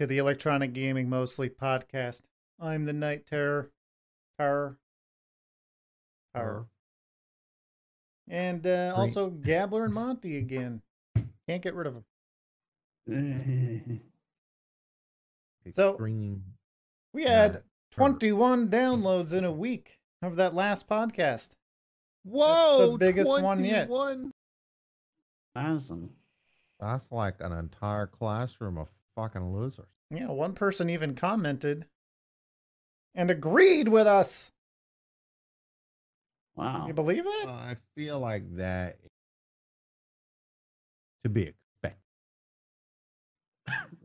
Welcome back to the Electronic Gaming Mostly podcast. I'm the Night Terror. Terror. Terror. And uh, also Gabler and Monty again. Can't get rid of them. So- Extreme. We had Terror. 21 downloads in a week of that last podcast. Whoa, The biggest one yet. 21? Awesome. That's like an entire classroom of fucking losers. Yeah, one person even commented and agreed with us. Wow. You believe it? Uh, I feel like that to be expected.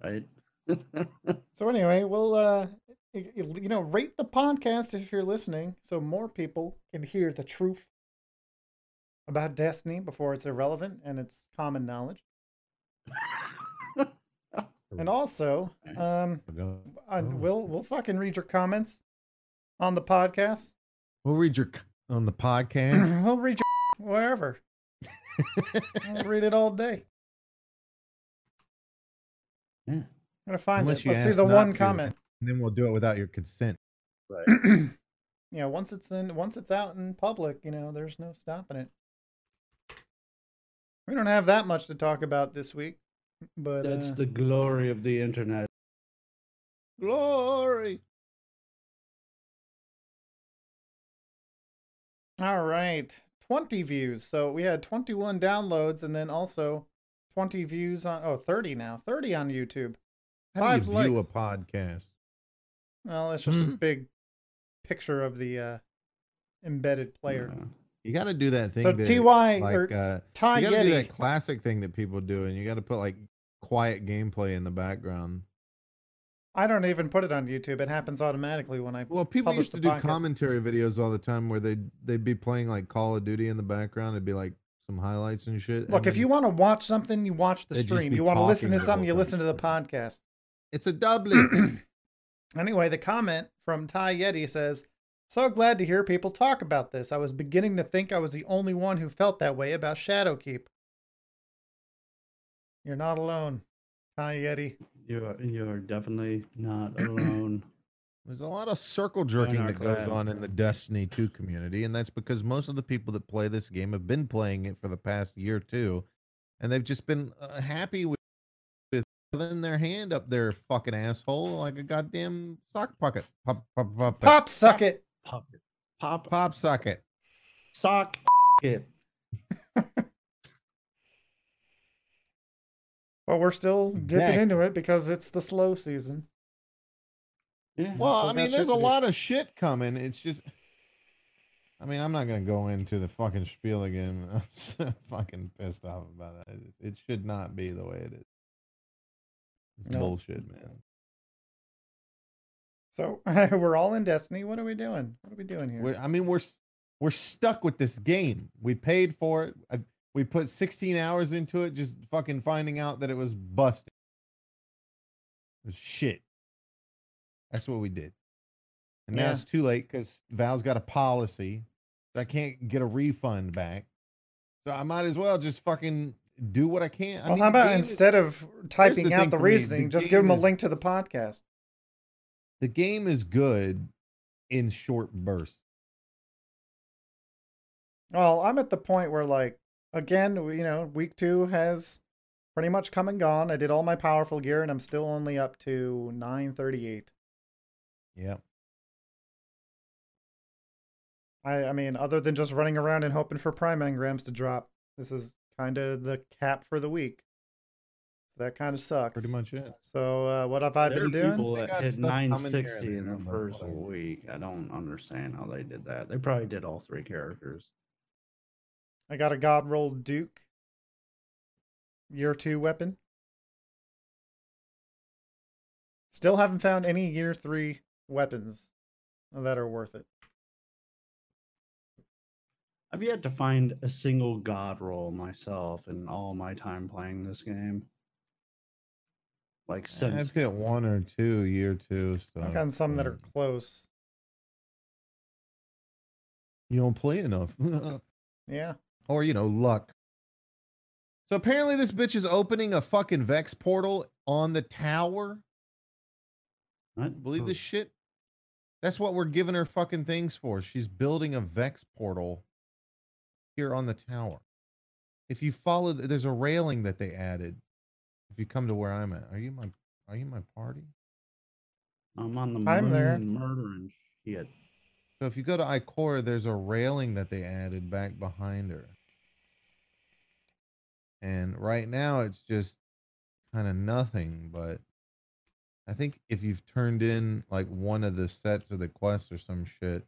right? So anyway, we'll uh y- y- you know, rate the podcast if you're listening so more people can hear the truth about Destiny before it's irrelevant and it's common knowledge. And also, um I, Oh. we'll we'll fucking read your comments on the podcast. We'll read your on the podcast. we'll read your wherever. I'll read it all day. yeah. I'm gonna find Unless it. Let's see the one to. comment. and then we'll do it without your consent. Right. yeah, once it's in, once it's out in public, you know, there's no stopping it. We don't have that much to talk about this week, but That's uh, the glory of the internet. Glory. all right, 20 views. So we had 21 downloads, and then also 20 views on. Oh, 30 now, 30 on YouTube. How do Five you view a podcast? Well, it's just a Hmm. big picture of the uh, embedded player. Yeah. You got to do that thing. So that, TY like, or uh, Ty you got to do that classic thing that people do, and you got to put like quiet gameplay in the background. I don't even put it on YouTube. It happens automatically when I. Well, people used to do podcast. commentary videos all the time where they'd they'd be playing like Call of Duty in the background. It'd be like some highlights and shit. Look, and if you want to watch something, you watch the stream. You want to listen to something, you listen to the podcast. it's a doublet. anyway, the comment from Ty Yeti says, "So glad to hear people talk about this. I was beginning to think I was the only one who felt that way about Shadowkeep. You're not alone, Ty Yeti. You are you are definitely not alone. There's a lot of circle jerking our that goes on in the Destiny 2 community, and that's because most of the people that play this game have been playing it for the past year or two, and they've just been uh, happy with, with having their hand up their fucking asshole like a goddamn sock pocket. Pop, pop, pop, Pop suck it. Pop pop pop socket. sock it. But we're still dipping Exactly. into it because it's the slow season. Yeah. Well, I mean, there's a do. lot of shit coming. It's just, I mean, I'm not gonna go into the fucking spiel again. I'm so fucking pissed off about it. It, it should not be the way it is. It's No. bullshit, man. So we're all in Destiny. What are we doing? What are we doing here? We're, I mean, we're we're stuck with this game. We paid for it. I, we put 16 hours into it, just fucking finding out that it was busted. It was shit. That's what we did. And now it's too late because Valve's got a policy. So I can't get a refund back. So I might as well just fucking do what I can. I well, mean, how about game is- instead of typing thing out the me, the reasoning, just give them a link to the podcast? the game is good in short bursts. Well, I'm at the point where, like, again, you know, week two has pretty much come and gone. I did all my powerful gear, and I'm still only up to 938. Yep. I, I mean, other than just running around and hoping for prime engrams to drop, this is kind of the cap for the week. So that kind of sucks. Pretty much it. So, uh, what have I There been are doing? people They that got hit stuff coming here and 960 in there, the first week. I don't understand how they did that. They probably did all three characters. I got a God Roll Duke. Year two weapon. Still haven't found any year three weapons that are worth it. I've yet to find a single god roll myself in all my time playing this game. Like since I've hit one or two year two stuff. I've gotten some that are close. You don't play enough. Yeah. Or, you know, luck. So apparently this bitch is opening a fucking Vex portal on the tower. What? Believe this shit? That's what we're giving her fucking things for. She's building a Vex portal here on the tower. If you follow, there's a railing that they added. If you come to where I'm at, are you my are you my party? I'm on the I'm there. moon murdering shit. So if you go to Ikora, there's a railing that they added back behind her. And right now it's just kind of nothing, but I think if you've turned in like one of the sets of the quest or some shit,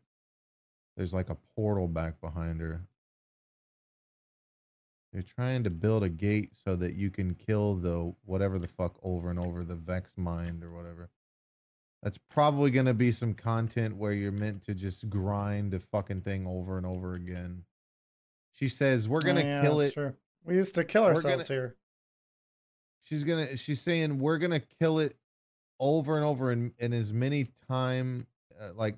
there's like a portal back behind her. They're trying to build a gate so that you can kill the whatever the fuck over and over, the Vex Mind or whatever. That's probably going to be some content where you're meant to just grind a fucking thing over and over again. She says, We're going to Oh, yeah, kill it. True. We used to kill ourselves gonna- here. She's going to, she's saying, We're going to kill it over and over in, in as many time, uh, like,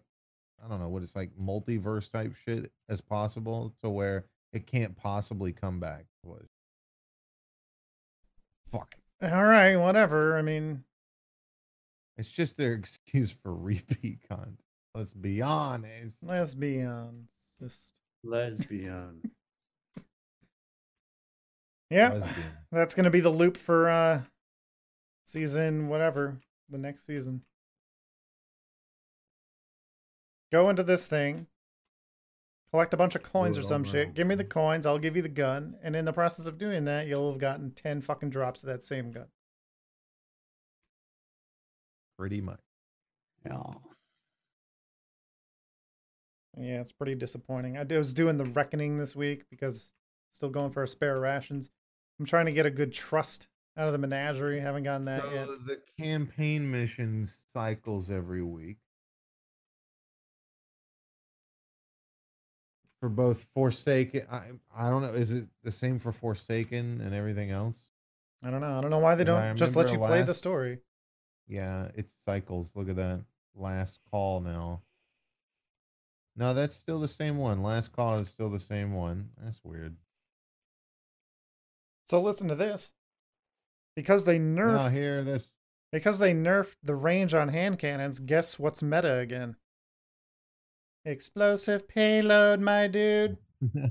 I don't know what it's like, multiverse type shit as possible to where it can't possibly come back. Was fuck. All right, whatever. I mean, It's just their excuse for repeat content. Let's be honest. let's be honest. Lesbian. Yeah, Lesbian. that's gonna be the loop for uh season whatever the next season. Go into this thing, collect a bunch of coins or some over shit. Give me the coins. I'll give you the gun, and in the process of doing that, you'll have gotten ten fucking drops of that same gun. Pretty much. Yeah. Yeah, it's pretty disappointing. I was doing the reckoning this week because still going for a spare rations. I'm trying to get a good trust out of the menagerie. Haven't gotten that yet. So the campaign mission cycles every week. For both Forsaken, I I don't know. Is it the same for Forsaken and everything else? I don't know. I don't know why they don't just let you remember play the story. Yeah, it cycles. Look at that. Last call now. No, that's still the same one. Last call is still the same one. That's weird. So listen to this. Because they nerfed Now here this because they nerfed the range on hand cannons, guess what's meta again? Explosive payload, my dude.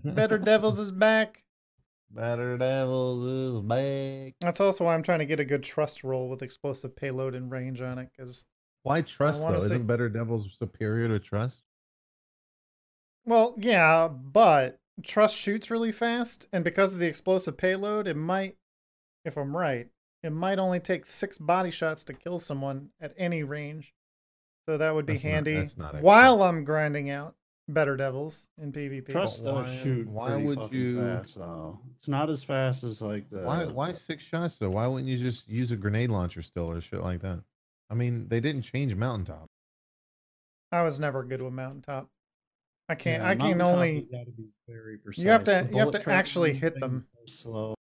Better Devils is back. Better Devils is back. That's also why I'm trying to get a good trust roll with explosive payload and range on it, because Why trust though? see- Isn't Better Devils superior to trust? Well, yeah, but Trust shoots really fast, and because of the explosive payload, it might, if I'm right, it might only take six body shots to kill someone at any range. So that would be That's handy that's not while I'm grinding out better devils in PvP. Trust But does why- shoot why pretty would you- fast though. It's not as fast as like the Why why six shots though? Why wouldn't you just use a grenade launcher still or shit like that? I mean, they didn't change mountaintop. I was never good with mountaintop. I can't. Yeah, I can only. You, very. You have to- you have to actually hit them. Slow.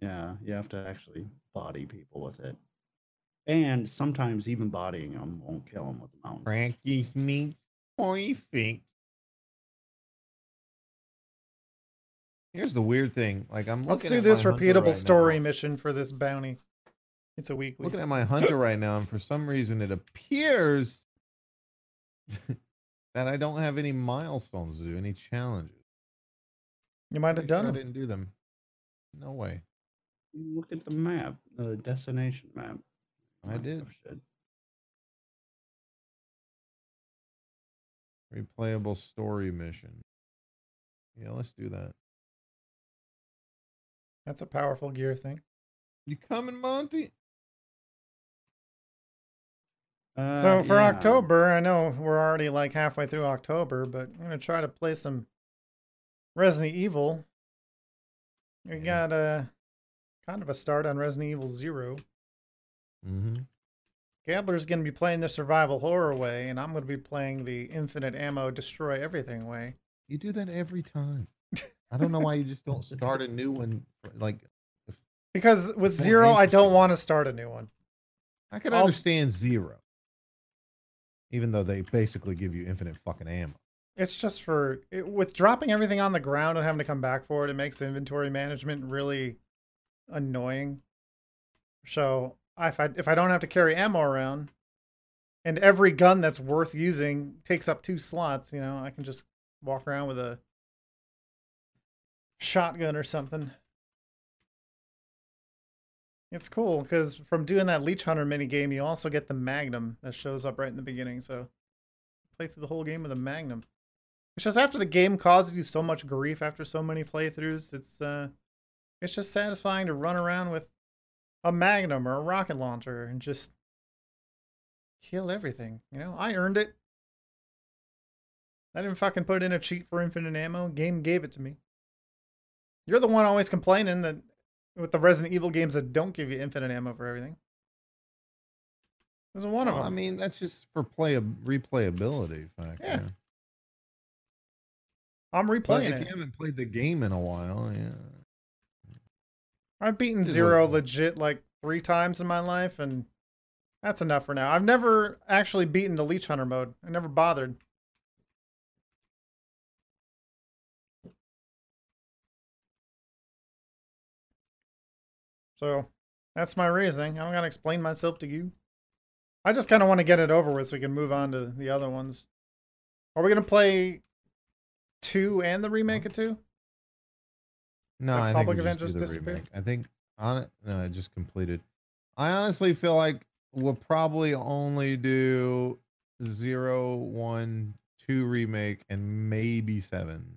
Yeah, you have to actually body people with it, and sometimes even bodying them won't kill them with the mountain. Practice me perfect. Here's the weird thing. Like I'm Let's do at this repeatable right story now. mission for this bounty. It's a weekly. Looking at my hunter right now, and for some reason it appears that I don't have any milestones to do, any challenges. you might have done sure done I didn't do them. No way. You Look at the map, the destination map. I Oh, did. shit. Replayable story mission. Yeah, let's do that. That's a powerful gear thing. You coming, Monty? So Uh, for yeah. October, I know we're already like halfway through October, but I'm gonna try to play some Resident Evil. We Yeah. got a kind of a start on Resident Evil Zero. Mm-hmm. Gambler's gonna be playing the survival horror way, and I'm gonna be playing the infinite ammo destroy everything way. You do that every time. I don't know why you just don't start a new one. Like, Because with Zero, I don't want to start a new one. I can I'll- understand zero, even though they basically give you infinite fucking ammo. It's just for it, with dropping everything on the ground and having to come back for it. It makes inventory management really annoying. So if I if I don't have to carry ammo around, and every gun that's worth using takes up two slots, you know, I can just walk around with a shotgun or something. It's cool because from doing that Leech Hunter mini game, you also get the Magnum that shows up right in the beginning. So play through the whole game with a Magnum. It's just after the game causes you so much grief after so many playthroughs, it's uh, it's just satisfying to run around with a Magnum or a rocket launcher and just kill everything. You know, I earned it. I didn't fucking put in a cheat for infinite ammo. Game gave it to me. You're the one always complaining that with the Resident Evil games that don't give you infinite ammo for everything. There's a one of Well, them. I mean, that's just for play replayability factor. Yeah. I'm But replaying if you haven't played the game in a while, yeah. I've beaten zero it legit like three times in my life, and that's enough for now. I've never actually beaten the Leech Hunter mode. I never bothered. So that's my reasoning. I don't gotta explain myself to you. I just kind of want to get it over with so we can move on to the other ones. Are we gonna play two and the uh-huh. remake of two? No, Like I think Public we just Avengers do the remake. I think on it. No, it just completed. I honestly feel like we'll probably only do zero, one, two remake, and maybe seven.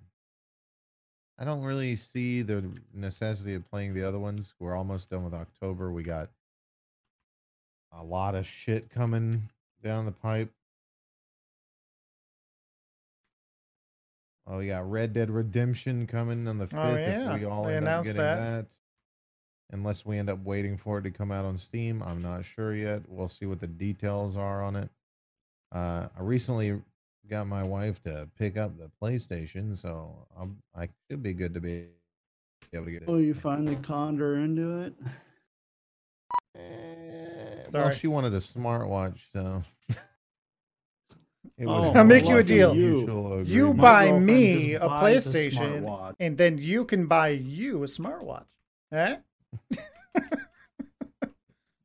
I don't really see the necessity of playing the other ones. We're almost done with October. We got a lot of shit coming down the pipe. Oh, we got Red Dead Redemption coming on the fifth. Oh, yeah. If we all They end up getting that. that. Unless we end up waiting for it to come out on Steam, I'm not sure yet. We'll see what the details are on it. Uh, I recently got my wife to pick up the PlayStation, so I'm I should be good to be able to get it. Oh, you finally conned her into it? Eh, well, she wanted a smartwatch, so. It Oh, I'll make you a deal. you. You buy me a PlayStation, and then you can buy you a smartwatch. Eh?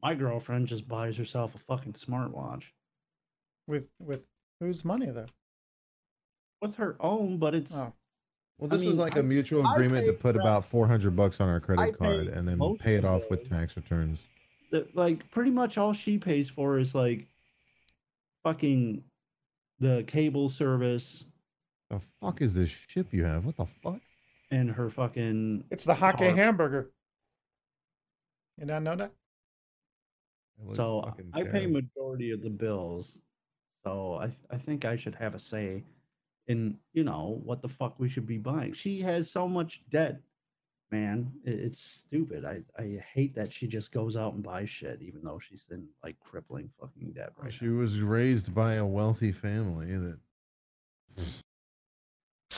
My girlfriend just buys herself a fucking smartwatch with with whose money though? with her own, but it's Oh, Well, I this was like I- a mutual agreement to put for about four hundred bucks on our credit card and then pay it off with tax returns. the, like pretty much all she pays for is like fucking the cable service The fuck is this ship you have? What the fuck? and her fucking it's the Hake Car- hamburger. You don't know that? So fucking I pay terrible. majority of the bills. So I th- I think I should have a say in you know what the fuck we should be buying. She has so much debt, man. It, it's stupid. I I hate that she just goes out and buys shit, even though she's in like crippling fucking debt right She now. was raised by a wealthy family that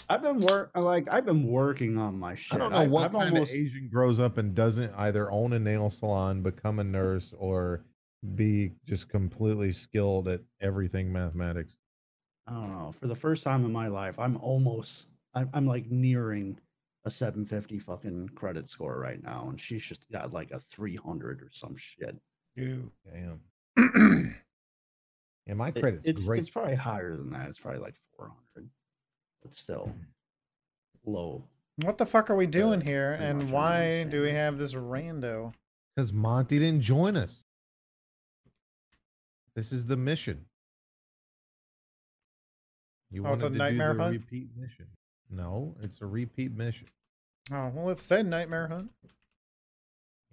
I've been work like I've been working on my shit. I don't know I- what I've kind almost- of Asian grows up and doesn't either own a nail salon, become a nurse, or be just completely skilled at everything mathematics. I don't know. For the first time in my life, I'm almost, I'm, I'm like nearing a 750 fucking credit score right now, and she's just got like a 300 or some shit. You. Damn. Yeah, my It- credit's it's, great. it's probably higher than that. It's probably like 400, but still low. what the fuck are we doing here, and why do we have this rando? Because Monty didn't join us. This is the mission. You Oh, it's a wanted to nightmare do the hunt? repeat mission. No, it's a repeat mission. Oh well, it said Nightmare Hunt.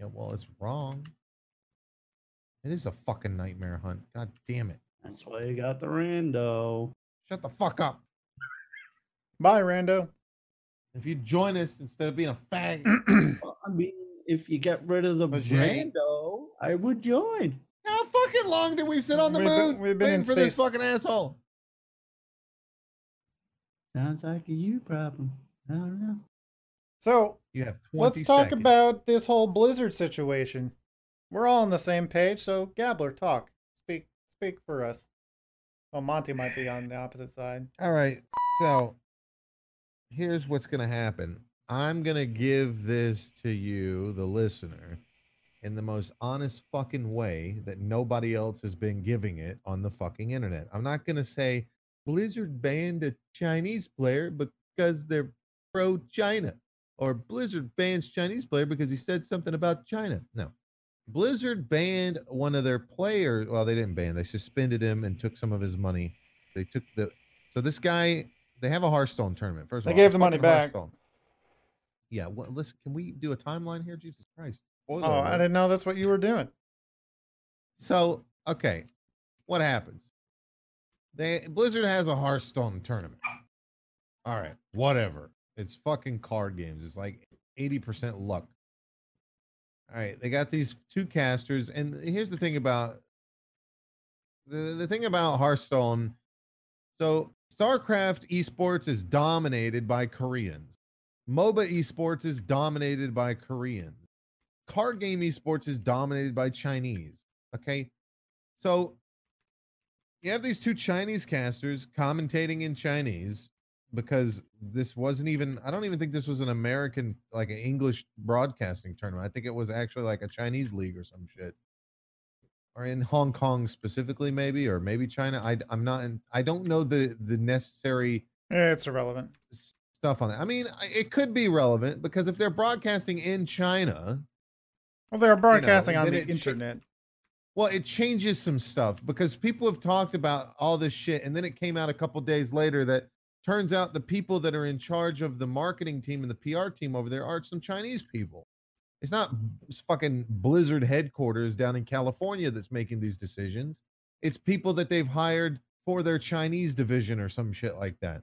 Yeah, well, it's wrong. It is a fucking nightmare hunt. God damn it. That's why you got the rando. Shut the fuck up. Bye, rando. If you join us instead of being a fag. Well, I mean, if you get rid of the rando, I would join. How fucking long did we sit on the We've been- moon we've been waiting in for this fucking asshole? Sounds like a you problem. I don't know. So You have let's talk seconds. about this whole Blizzard situation. We're all on the same page, so Gabler, talk. Speak speak for us. Well, Monty might be on the opposite side. All right. So here's what's going to happen I'm going to give this to you, the listener, in the most honest fucking way that nobody else has been giving it on the fucking internet. I'm not going to say Blizzard banned a Chinese player because they're pro China or Blizzard bans Chinese player because he said something about China. No. Blizzard banned one of their players. Well, they didn't ban, they suspended him and took some of his money. They took the so this guy they have a Hearthstone tournament. First of They all, gave the money back. Yeah, well, listen, can we do a timeline here? Jesus Christ. Spoiler Oh, I didn't know that's what you were doing. So, okay, what happens? They Blizzard has a Hearthstone tournament. All right, whatever. It's fucking card games. It's like 80% luck. All right, they got these two casters, and here's the thing about the the thing about Hearthstone. So, StarCraft esports is dominated by Koreans. MOBA esports is dominated by Koreans. Card game esports is dominated by Chinese. Okay. So you have these two Chinese casters commentating in Chinese because this wasn't even, I don't even think this was an American, like an English broadcasting tournament. I think it was actually like a Chinese league or some shit. Or in Hong Kong specifically, maybe, or maybe China. I, I'm not, in, I don't know the the necessary Eh, It's irrelevant. stuff on that. I mean, it could be relevant because if they're broadcasting in China, Well, they're broadcasting on the it cha- internet. Well, it changes some stuff because people have talked about all this shit, and then it came out a couple days later that turns out the people that are in charge of the marketing team and the PR team over there are some Chinese people. It's not fucking Blizzard headquarters down in California that's making these decisions. It's people that they've hired for their Chinese division or some shit like that.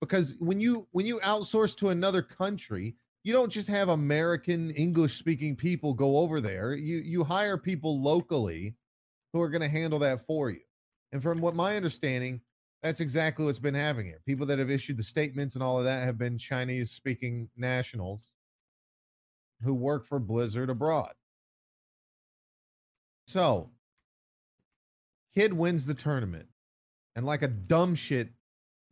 Because when you when you outsource to another country, you don't just have American English speaking people go over there. You you hire people locally who are going to handle that for you. And from what my understanding, that's exactly what's been happening here. People that have issued the statements and all of that have been Chinese speaking nationals who work for Blizzard abroad. So, kid wins the tournament. And like a dumb shit,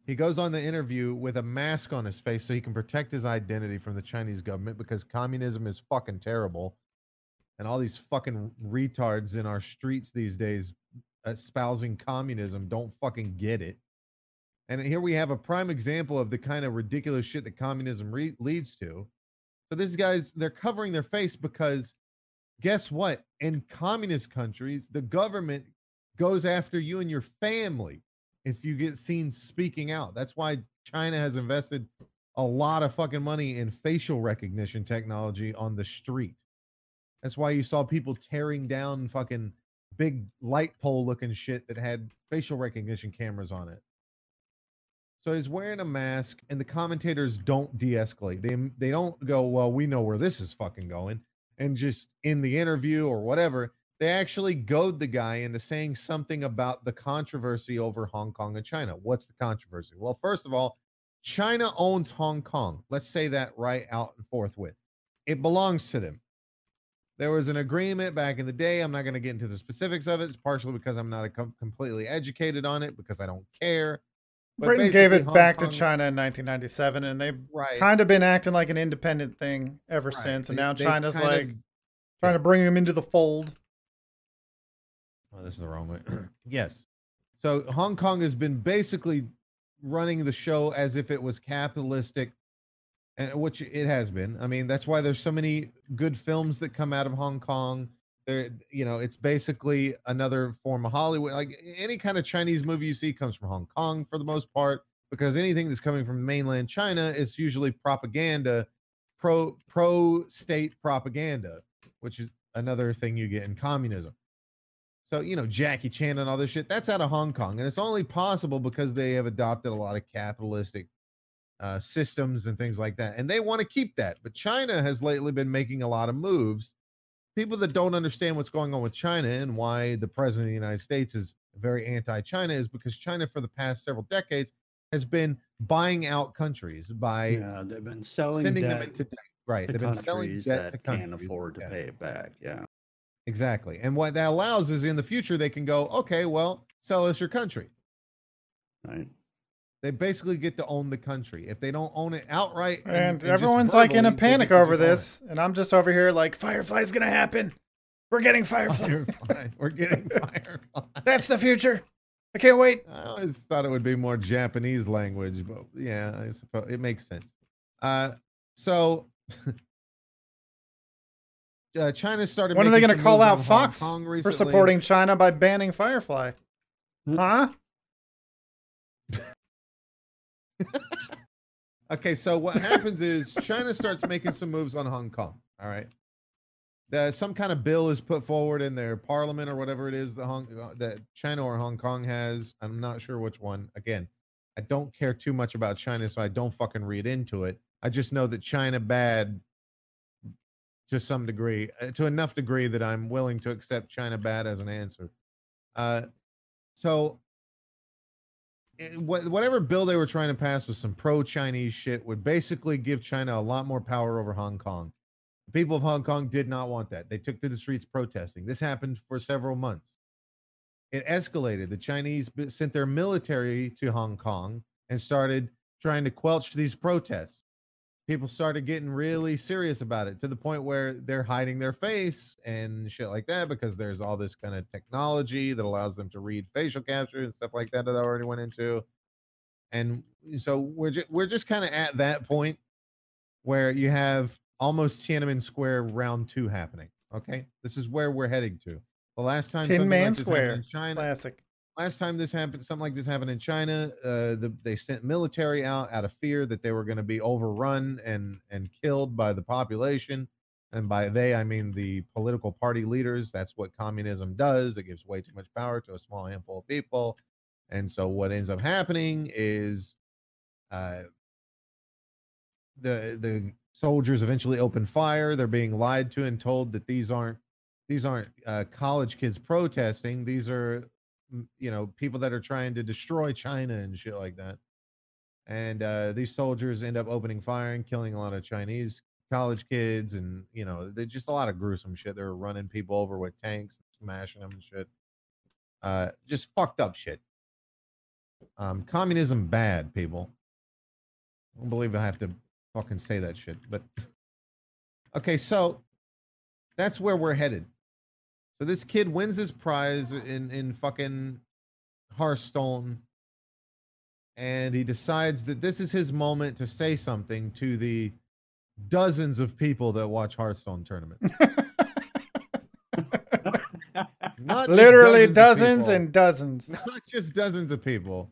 he goes on the interview with a mask on his face so he can protect his identity from the Chinese government because communism is fucking terrible. And all these fucking retards in our streets these days espousing communism don't fucking get it. And here we have a prime example of the kind of ridiculous shit that communism re- leads to. So these guys, they're covering their face because guess what? In communist countries, the government goes after you and your family if you get seen speaking out. That's why China has invested a lot of fucking money in facial recognition technology on the street. That's why you saw people tearing down fucking big light pole looking shit that had facial recognition cameras on it. So he's wearing a mask, and the commentators don't de-escalate. They they don't go, well, we know where this is fucking going, and just in the interview or whatever, they actually goad the guy into saying something about the controversy over Hong Kong and China. What's the controversy? Well, first of all, China owns Hong Kong. Let's say that right out and forthwith. It belongs to them. There was an agreement back in the day. I'm not going to get into the specifics of it. It's partially because I'm not a com- completely educated on it because I don't care. But Britain gave it Hong back Kong- to China in 1997, and they've Right. kind of been acting like an independent thing ever Right. since. And They- now China's kind of- like trying to bring them into the fold. Oh, this is the wrong way. yes. So Hong Kong has been basically running the show as if it was capitalistic, and which it has been. I mean, that's why there's so many good films that come out of Hong Kong. There, you know, it's basically another form of Hollywood. Like any kind of Chinese movie you see comes from Hong Kong for the most part, because anything that's coming from mainland China is usually propaganda, pro pro state propaganda, which is another thing you get in communism. So, you know, Jackie Chan and all this shit, that's out of Hong Kong. And it's only possible because they have adopted a lot of capitalistic uh, systems and things like that. And they want to keep that. But China has lately been making a lot of moves. People that don't understand what's going on with China and why the president of the United States is very anti China is because China, for the past several decades, has been buying out countries by Yeah, they've been selling sending them into debt. Right. They've been selling countries debt that to can't afford to Yeah. pay it back. Yeah. Exactly. And what that allows is in the future they can go, okay, well, sell us your country. Right. They basically get to own the country. If they don't own it outright, And, just everyone's like in a panic over just it. this, and I'm just over here like Firefly's gonna happen. We're getting Firefly. Firefly. We're getting Firefly. That's the future. I can't wait. I always thought it would be more Japanese language, but yeah, I suppose it makes sense. Uh, so uh, China started. When are they going to call out Fox for supporting China by banning Firefly? Hmm. Huh? Okay, so what happens is China starts making some moves on Hong Kong. All right, the, some kind of bill is put forward in their parliament or whatever it is that Hong uh, that China or Hong Kong has. I'm not sure which one. Again, I don't care too much about China, so I don't fucking read into it. I just know that China bad to some degree, uh, to enough degree that I'm willing to accept China bad as an answer. Uh, so it- whatever bill they were trying to pass was some pro-Chinese shit would basically give China a lot more power over Hong Kong. The people of Hong Kong did not want that. They took to the streets protesting. This happened for several months. It escalated. The Chinese sent their military to Hong Kong and started trying to quelch these protests. People started getting really serious about it to the point where they're hiding their face and shit like that because there's all this kind of technology that allows them to read facial capture and stuff like that that I already went into. And so we're just we're just kind of at that point where you have almost Tiananmen Square round two happening. Okay, this is where we're heading to. The last time Tin Man like Square. in China, Classic. Last time this happened, something like this happened in China, uh, the, they sent military out out of fear that they were going to be overrun and and killed by the population. And by they, I mean the political party leaders. That's what communism does. It gives way too much power to a small handful of people. And so what ends up happening is, uh, the the soldiers eventually open fire. They're being lied to and told that these aren't these aren't uh, college kids protesting. These are you know people that are trying to destroy China and shit like that. And uh, these soldiers end up opening fire and killing a lot of Chinese college kids, and you know they're just a lot of gruesome shit. They're running people over with tanks, smashing them and shit. Uh, just fucked up shit. Um, communism bad, people. I don't believe I have to fucking say that shit, but okay, so that's where we're headed. So this kid wins his prize in in fucking Hearthstone, and he decides that this is his moment to say something to the dozens of people that watch Hearthstone tournament. Not Literally of dozens and dozens. not just dozens of people,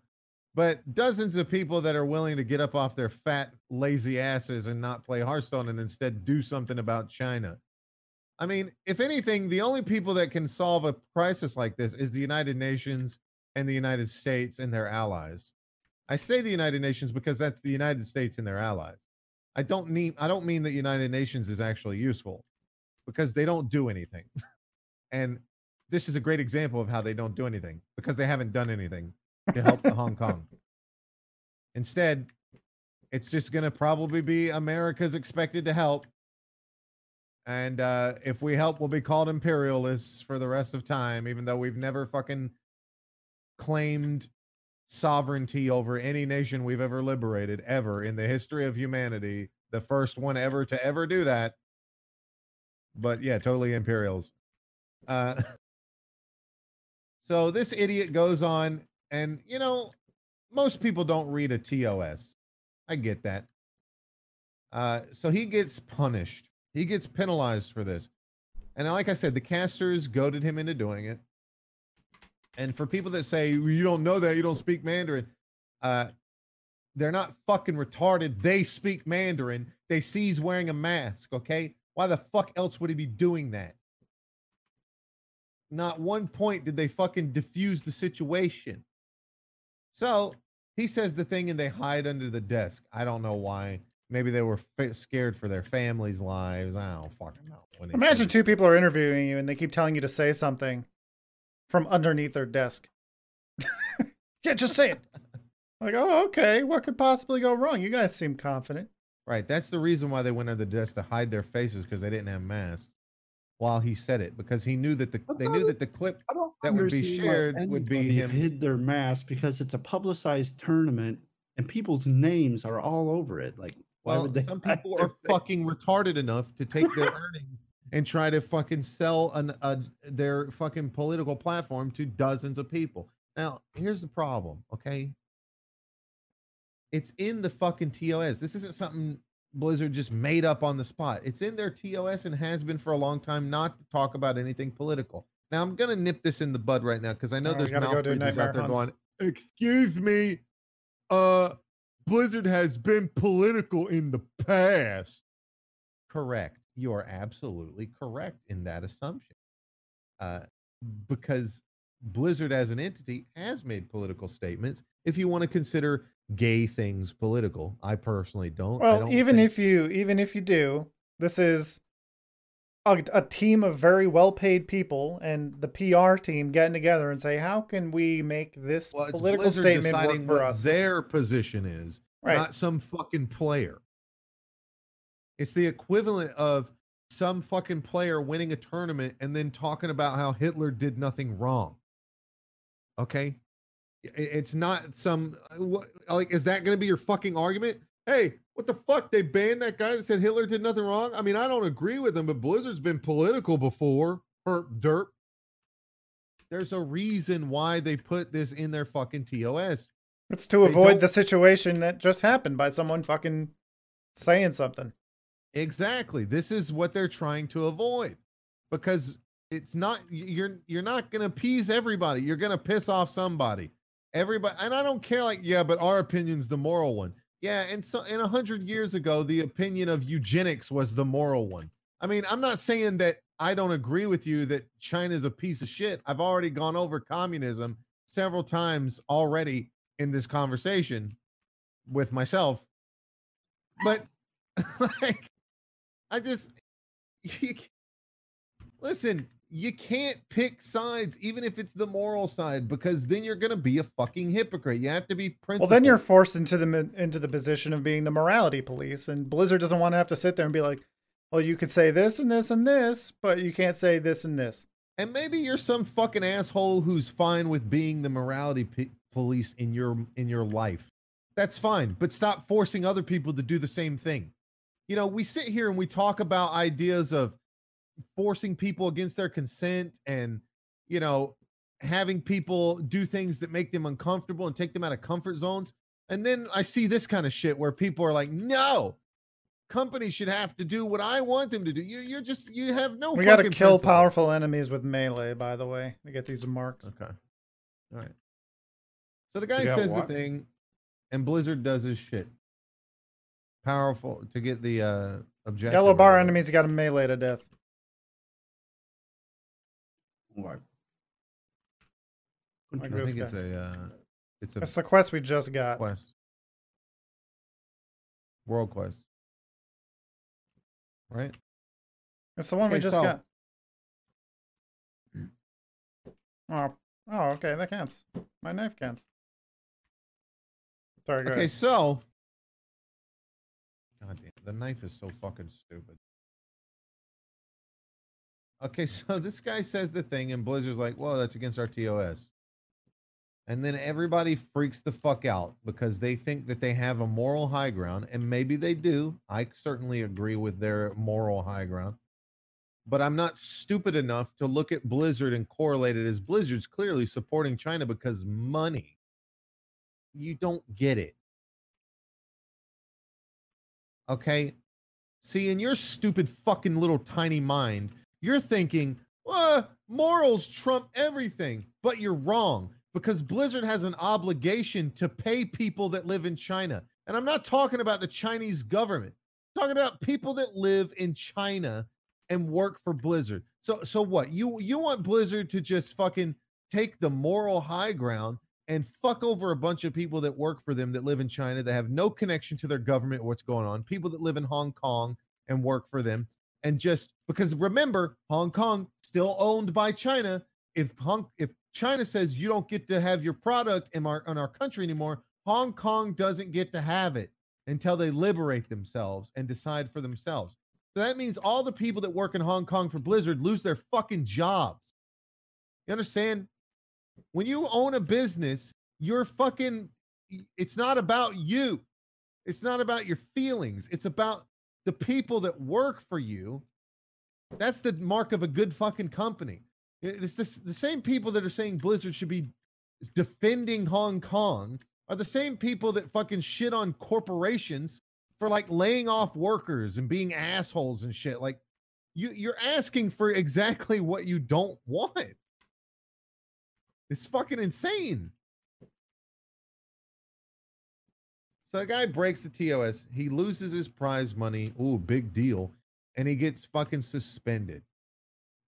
but dozens of people that are willing to get up off their fat, lazy asses and not play Hearthstone and instead do something about China. I mean, if anything, the only people that can solve a crisis like this is the United Nations and the United States and their allies. I say the United Nations because that's the United States and their allies. I don't mean I don't mean that United Nations is actually useful because they don't do anything. and this is a great example of how they don't do anything because they haven't done anything to help the Hong Kong. Instead, it's just going to probably be America's expected to help. And uh, if we help, we'll be called imperialists for the rest of time, even though we've never fucking claimed sovereignty over any nation we've ever liberated, ever in the history of humanity. The first one ever to ever do that. But yeah, totally imperials. Uh, so this idiot goes on, and you know, most people don't read a TOS. I get that. Uh, so he gets punished. He gets penalized for this. And like I said, the casters goaded him into doing it. And for people that say you don't know that, you don't speak Mandarin, uh, they're not fucking retarded. They speak Mandarin. They see he's wearing a mask. Okay, why the fuck else would he be doing that? Not one point did they fucking diffuse the situation. So he says the thing and they hide under the desk. I don't know why. Maybe they were fa- scared for their families' lives. I don't fucking know. when Imagine two people are interviewing you and they keep telling you to say something from underneath their desk. yeah, just say it. Like, oh, okay. What could possibly go wrong? You guys seem confident. Right. That's the reason why they went under the desk to hide their faces because they didn't have masks while he said it because he knew that the they knew that the clip that would be shared would be anybody him- hid their mask because it's a publicized tournament and people's names are all over it. Like, why Well, would they? some people are face? fucking retarded enough to take their earnings and try to fucking sell an, a, their fucking political platform to dozens of people. Now, here's the problem, okay? It's in the fucking TOS. This isn't something Blizzard just made up on the spot. It's in their TOS and has been for a long time not to talk about anything political. Now, I'm going to nip this in the bud right now because I know Oh, we there's gotta go mouth Nightmare out there Hunts. going, excuse me, uh, Blizzard has been political in the past. Correct. You are absolutely correct in that assumption. Uh, because Blizzard as an entity has made political statements. If you want to consider gay things political, I personally don't. I Well, don't even think- if you even if you do, this is a, a team of very well-paid people and the PR team getting together and say, "How can we make this well, political Blizzard statement work for us?" their position is, Right. not some fucking player. It's the equivalent of some fucking player winning a tournament and then talking about how Hitler did nothing wrong. Okay? It's not some uh, like is that going to be your fucking argument? Hey, what the fuck? They banned that guy that said Hitler did nothing wrong? I mean, I don't agree with him, but Blizzard's been political before. Herp derp. There's a reason why they put this in their fucking TOS. It's to They avoid don't- the situation that just happened by someone fucking saying something. Exactly. This is what they're trying to avoid because it's not you're you're not going to appease everybody. You're going to piss off somebody. Everybody and I don't care like yeah, but our opinion's the moral one. Yeah, and so in a 100 years ago the opinion of eugenics was the moral one. I mean, I'm not saying that I don't agree with you that China's a piece of shit. I've already gone over communism several times already in this conversation with myself. But like I just you, listen. You can't pick sides, even if it's the moral side, because then you're gonna be a fucking hypocrite. You have to be principled. Well, then you're forced into the into the position of being the morality police, and Blizzard doesn't want to have to sit there and be like, "Well, you could say this and this and this, but you can't say this and this." and maybe you're some fucking asshole who's fine with being the morality p- police in your in your life. That's fine, but stop forcing other people to do the same thing. You know, we sit here and we talk about ideas of forcing people against their consent and you know having people do things that make them uncomfortable and take them out of comfort zones and then i see this kind of shit where people are like no companies should have to do what i want them to do you, you're just you have no we got to kill principle. powerful enemies with melee, by the way, to get these marks. Okay. All right. So the guy says what? the thing, and Blizzard does his shit. Powerful to get the uh objective. Yellow bar enemies got to melee to death. Right. Like I this think it's guy. a uh it's a That's the quest we just got. quest. World quest. Right? It's the one we just so- got. Oh, oh, okay, that counts. My knife counts. Sorry, go Okay, ahead. so God damn, the knife is so fucking stupid. Okay, so this guy says the thing, and Blizzard's like, "Well, that's against our TOS." And then everybody freaks the fuck out because they think that they have a moral high ground, and maybe they do. I certainly agree with their moral high ground. But I'm not stupid enough to look at Blizzard and correlate it as Blizzard's clearly supporting China because money. You don't get it. Okay. See, in your stupid fucking little tiny mind, you're thinking, well, morals trump everything. But you're wrong because Blizzard has an obligation to pay people that live in China. And I'm not talking about the Chinese government. I'm talking about people that live in China and work for Blizzard. So so what? You you want Blizzard to just fucking take the moral high ground and fuck over a bunch of people that work for them that live in China that have no connection to their government or what's going on, people that live in Hong Kong and work for them. And just because remember, Hong Kong still owned by China. If Hong if China says you don't get to have your product in our in our country anymore, Hong Kong doesn't get to have it until they liberate themselves and decide for themselves. So that means all the people that work in Hong Kong for Blizzard lose their fucking jobs. You understand? When you own a business, you're fucking it's not about you. It's not about your feelings. It's about the people that work for you. That's the mark of a good fucking company. It's this, the same people that are saying Blizzard should be defending Hong Kong are the same people that fucking shit on corporations for like laying off workers and being assholes and shit. Like you you're asking for exactly what you don't want. It's fucking insane. So a guy breaks the TOS, he loses his prize money. Ooh, big deal. And he gets fucking suspended.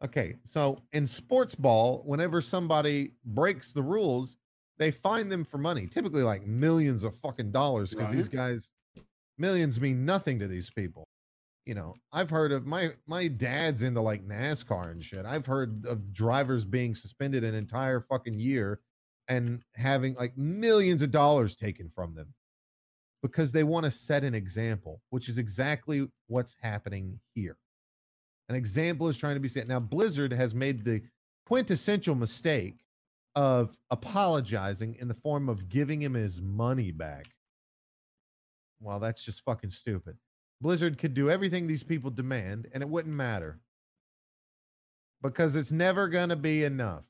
Okay, so in sports ball, whenever somebody breaks the rules, they fine them for money, typically like millions of fucking dollars, because Right. these guys millions mean nothing to these people. You know, I've heard of my my dad's into like NASCAR and shit. I've heard of drivers being suspended an entire fucking year and having like millions of dollars taken from them because they want to set an example, which is exactly what's happening here. An example is trying to be set. Now, Blizzard has made the quintessential mistake of apologizing in the form of giving him his money back. Well, that's just fucking stupid. Blizzard could do everything these people demand and it wouldn't matter because it's never going to be enough.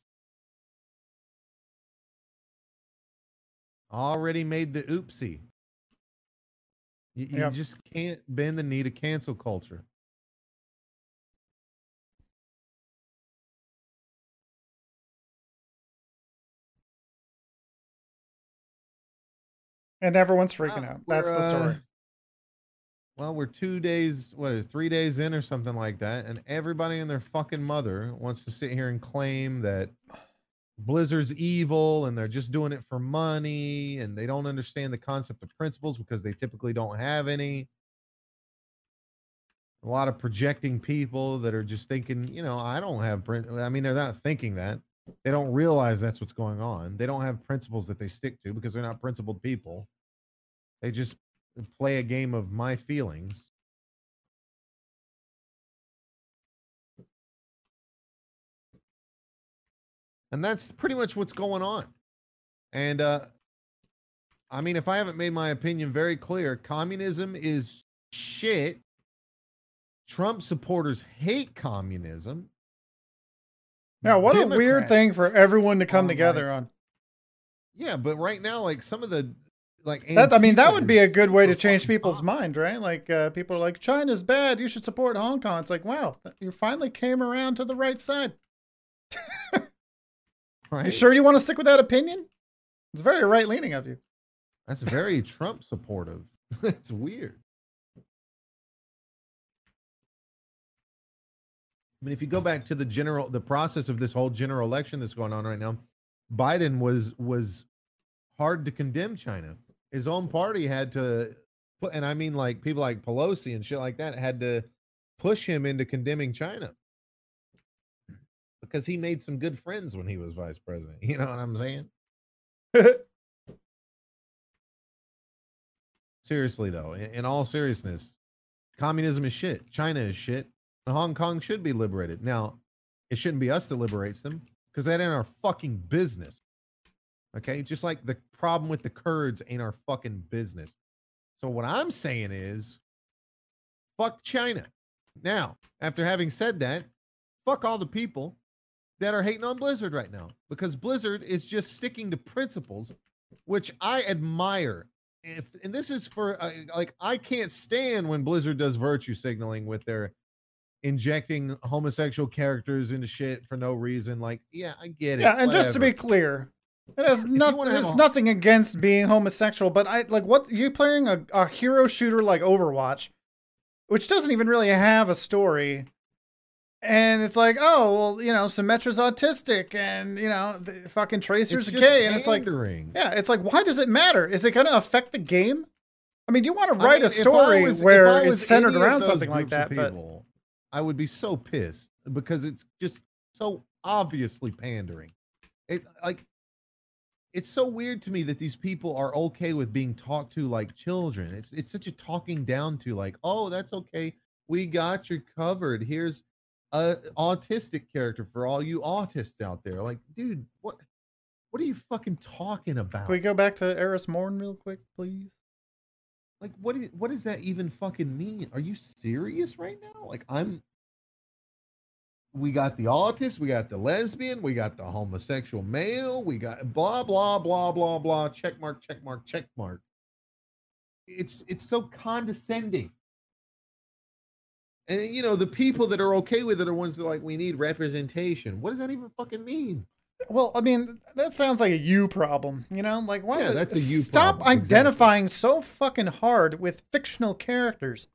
Already made the oopsie. You, you Yep. just can't bend the knee to cancel culture. And everyone's freaking Well, out. That's the story. uh, Well, we're two days, what is it, three days in or something like that, and everybody and their fucking mother wants to sit here and claim that Blizzard's evil and they're just doing it for money and they don't understand the concept of principles because they typically don't have any. A lot of projecting people that are just thinking, you know, I don't have. prin- I mean, they're not thinking that. They don't realize that's what's going on. They don't have principles that they stick to because they're not principled people. They just play a game of my feelings. And that's pretty much what's going on. And uh I mean, if I haven't made my opinion very clear, communism is shit. Trump supporters hate communism. Yeah, what a weird thing for everyone to come Oh together on. Yeah, but right now, like some of the like That I mean, that would be a good way to change people's mind, right? Like uh, people are like, China's bad. You should support Hong Kong. It's like, wow, you finally came around to the right side. right? You sure you want to stick with that opinion? It's very right leaning of you. That's very Trump supportive. It's weird. I mean, if you go back to the general, the process of this whole general election that's going on right now, Biden was was hard to condemn China. His own party had to put, and I mean, like people like Pelosi and shit like that had to push him into condemning China because he made some good friends when he was vice president. You know what I'm saying? Seriously, though, in, in all seriousness, communism is shit. China is shit. And Hong Kong should be liberated. Now, it shouldn't be us that liberates them because that ain't our fucking business. Okay, just like the problem with the Kurds ain't our fucking business. So what I'm saying is, fuck China. Now, after having said that, fuck all the people that are hating on Blizzard right now because Blizzard is just sticking to principles, which I admire. If and this is for uh, like I can't stand when Blizzard does virtue signaling with their injecting homosexual characters into shit for no reason. Like, yeah, I get it. yeah, and just to be clear, it has nothing. There's a- nothing against being homosexual, but I like what you playing a, a hero shooter like Overwatch, which doesn't even really have a story. And it's like, oh well, you know, Symmetra's autistic, and you know, the fucking Tracer's just gay, and it's like, yeah, it's like, why does it matter? Is it going to affect the game? I mean, do you want to I write mean, a story was- where it's centered around something like that, but I would be so pissed because it's just so obviously pandering. It's like it's so weird to me that these people are okay with being talked to like children. It's it's such a talking down to like, oh, that's okay. We got you covered. Here's a autistic character for all you autists out there. Like, dude, what What are you fucking talking about? Can we go back to Eris Morn real quick, please? Like, what is what does that even fucking mean? Are you serious right now? Like, I'm. We got the autist, we got the lesbian, we got the homosexual male, we got blah blah blah blah blah. Check mark, check mark, check mark. It's it's so condescending. And you know, the people that are okay with it are ones that are like, we need representation. What does that even fucking mean? Well, I mean, that sounds like a you problem, you know? Like, why? Yeah, that's a you Stop problem, exactly. identifying so fucking hard with fictional characters.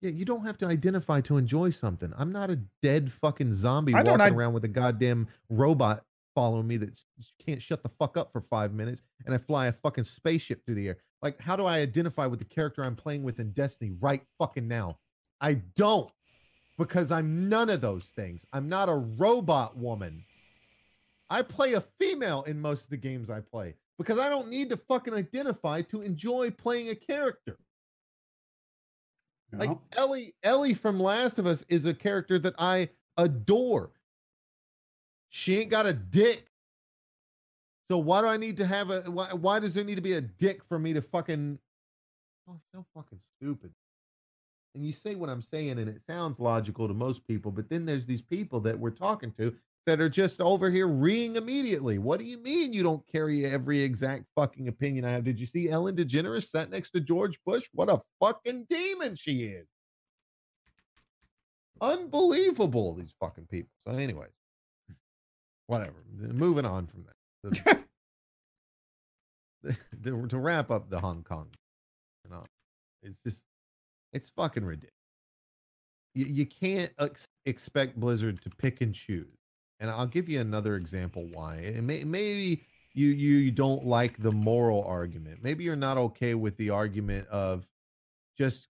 Yeah, you don't have to identify to enjoy something. I'm not a dead fucking zombie I walking id- around with a goddamn robot following me that can't shut the fuck up for five minutes and I fly a fucking spaceship through the air. Like, how do I identify with the character I'm playing with in Destiny right fucking now? I don't because I'm none of those things. I'm not a robot woman. I play a female in most of the games I play because I don't need to fucking identify to enjoy playing a character. Like Ellie, Ellie from Last of Us is a character that I adore. She ain't got a dick. So why do I need to have a why, why does there need to be a dick for me to fucking oh so fucking stupid. And you say what I'm saying and it sounds logical to most people, but then there's these people that we're talking to that are just over here reeing immediately. What do you mean you don't carry every exact fucking opinion I have? Did you see Ellen DeGeneres sat next to George Bush? What a fucking demon she is. Unbelievable, these fucking people. So, anyways, whatever. Moving on from that. The- to, to wrap up the Hong Kong, you know, it's just, it's fucking ridiculous. You, you can't ex- expect Blizzard to pick and choose. And I'll give you another example why. It may, maybe you you don't like the moral argument. Maybe you're not okay with the argument of just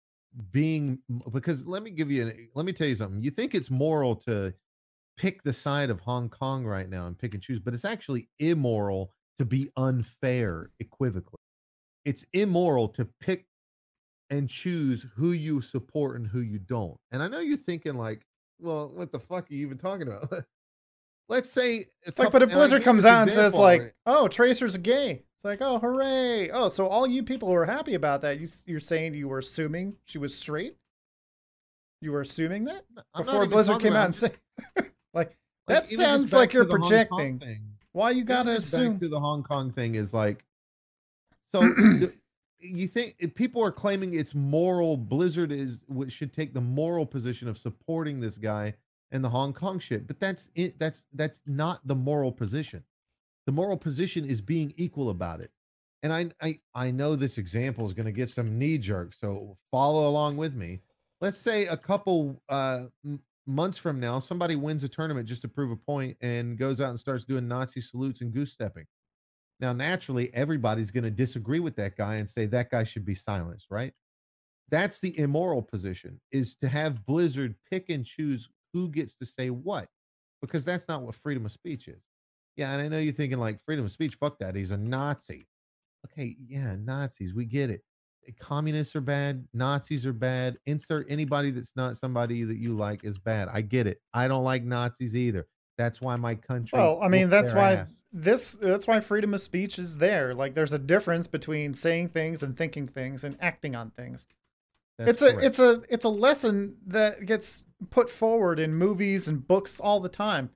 being because let me give you an let me tell you something. You think it's moral to pick the side of Hong Kong right now and pick and choose, but it's actually immoral to be unfair equivocally. It's immoral to pick and choose who you support and who you don't. And I know you're thinking like, well, what the fuck are you even talking about? Let's say It's like, but if Blizzard comes out and says, like, oh, Tracer's gay. It's like, oh, hooray. Oh, so all you people who are happy about that, you, you're saying you were assuming she was straight? You were assuming that? Before Blizzard came out and said, like, that sounds like you're projecting. why you gotta assume? to the Hong Kong thing is like, so the- you think if people are claiming it's moral? Blizzard is what should take the moral position of supporting this guy and the Hong Kong shit, but that's it. That's that's not the moral position. The moral position is being equal about it. And I I I know this example is going to get some knee jerk, so follow along with me. Let's say a couple uh, months from now, somebody wins a tournament just to prove a point and goes out and starts doing Nazi salutes and goose stepping. Now, naturally, everybody's going to disagree with that guy and say that guy should be silenced, right? That's the immoral position is to have Blizzard pick and choose who gets to say what, because that's not what freedom of speech is. Yeah, and I know you're thinking like freedom of speech, fuck that. He's a Nazi. Okay, yeah, Nazis, we get it. Eh, communists are bad, Nazis are bad. Insert anybody that's not somebody that you like is bad. I get it. I don't like Nazis either. That's why my country. Well, I mean, that's why ass. this that's why freedom of speech is there. Like there's a difference between saying things and thinking things and acting on things. That's it's a it's a it's a lesson that gets put forward in movies and books all the time.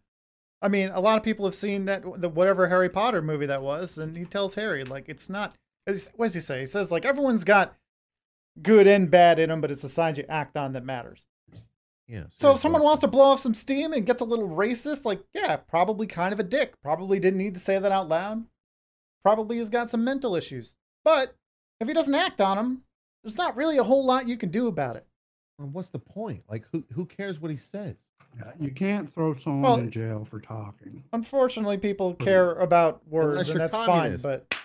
I mean, a lot of people have seen that the whatever Harry Potter movie that was, and he tells Harry like it's not. It's, what does he say? He says like everyone's got good and bad in them, but it's the side you act on that matters. Yeah. So if someone wants to blow off some steam and gets a little racist, like, yeah, probably kind of a dick. Probably didn't need to say that out loud. Probably has got some mental issues. But if he doesn't act on them, there's not really a whole lot you can do about it. Well, what's the point? Like, who who cares what he says? Yeah, you can't throw someone Well- in jail for talking. Unfortunately, people care about words, and that's communist. fine. But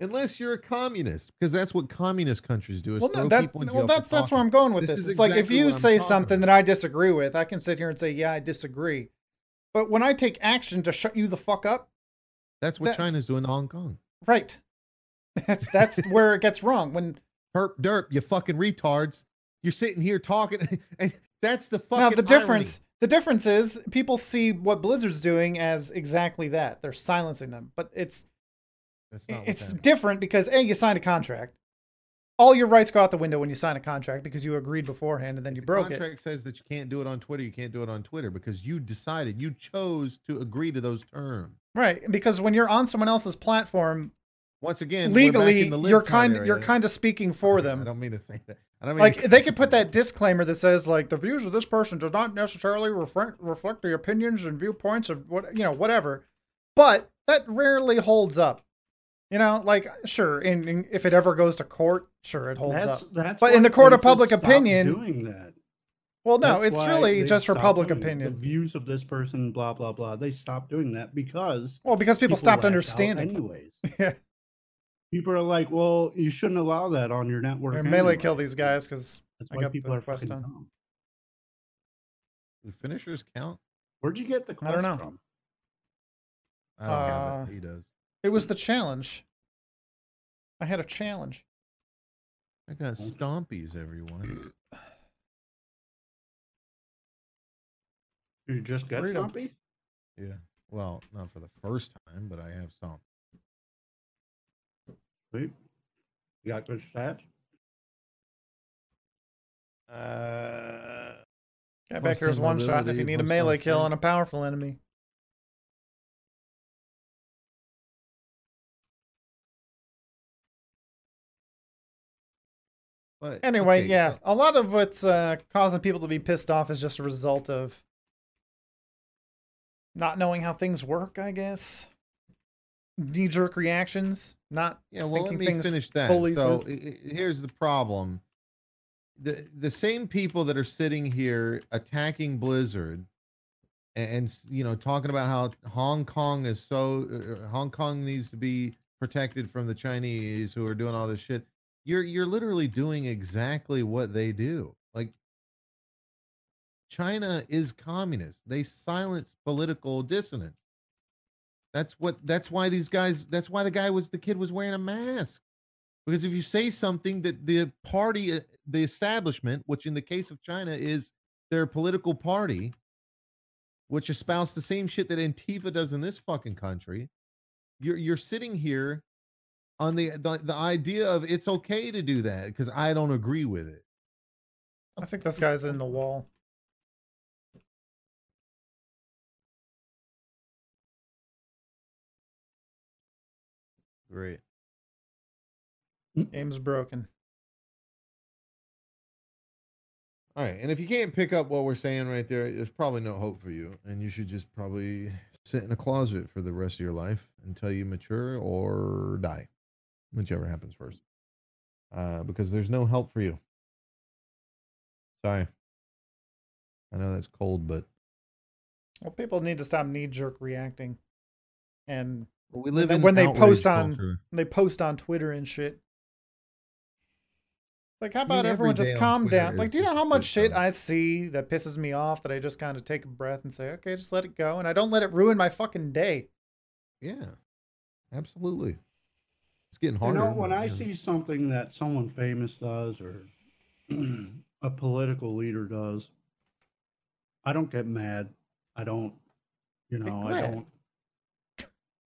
Unless you're a communist, because that's what communist countries do. Is well, throw no, that, well, that's that's where. I'm going with This this. is It's like if you say something that I disagree with, I can sit here and say, yeah, I disagree. But when I take action to shut you the fuck up, That's what that's- China's doing to Hong Kong. right? That's that's where it gets wrong. When Herp derp, you fucking retards. You're sitting here talking, and that's the fucking now the irony. difference The difference is people see what Blizzard's doing as exactly that. They're silencing them. But it's That's not what it's different because A, you signed a contract. All your rights go out the window when you sign a contract because you agreed beforehand and then you the broke it. contract says that you can't do it on Twitter. You can't do it on Twitter because you decided, you chose to agree to those terms. Right. Because when you're on someone else's platform, Once again, legally you're kind you're kind of speaking for I them. I don't mean to say that. I don't mean like they could put that disclaimer that says like the views of this person does not necessarily reflect reflect the opinions and viewpoints of what you know whatever but that rarely holds up you know like sure and, and if it ever goes to court sure it holds That's up that's. But in the court of public opinion- doing that. well no That's it's really just for public opinion The views of this person, blah blah blah. They stopped doing that because well because people, stopped understanding Anyways, yeah people are like, "Well, you shouldn't allow that on your network." or melee kill these guys because That's I why got people the are quest fucking done. dumb. Do finishers count? Where'd you get the I don't know. from? I don't have Uh, it. He does. It was the challenge i had a challenge I got stompies, everyone. You just got Read 'em. Stumpy? Yeah. Well, not for the first time, but I have some. Sweet. You got good stats. Uh, Got Plus back here is one shot if you need a melee kill on a powerful enemy but Anyway, okay, yeah, a lot of what's uh, causing people to be pissed off is just a result of not knowing how things work, I guess. Knee jerk reactions, not Yeah, well, let me things finish that. fully So through. i- i- here's the problem: the the same people that are sitting here attacking Blizzard and, and you know talking about how Hong Kong is so uh, uh, Hong Kong needs to be protected from the Chinese who are doing all this shit. You're you're literally doing exactly what they do. Like China is communist. They silence political dissonance. That's what that's why these guys that's why the guy was the kid was wearing a mask. Because if you say something that the party uh, the establishment, which in the case of China is their political party, which espouse the same shit that Antifa does in this fucking country, you're you're sitting here on the the, the idea of it's okay to do that because I don't agree with it. I think this guy's in the wall. Great. Game's broken. All right, and if you can't pick up what we're saying right there, there's probably no hope for you, and you should just probably sit in a closet for the rest of your life until you mature or die, whichever happens first. Uh, because there's no help for you. Sorry. I know that's cold, but Well, people need to stop knee jerk reacting, and well, we live in when they post on- culture. they post on Twitter and shit. Like, how I mean, about everyone just calm down? Like, do you know how much shit shit. I see that pisses me off that I just kind of take a breath and say, okay, just let it go, and I don't let it ruin my fucking day. Yeah, absolutely. It's getting harder. You know, when I yeah. see something that someone famous does or a political leader does, I don't get mad. I don't, you know, I don't.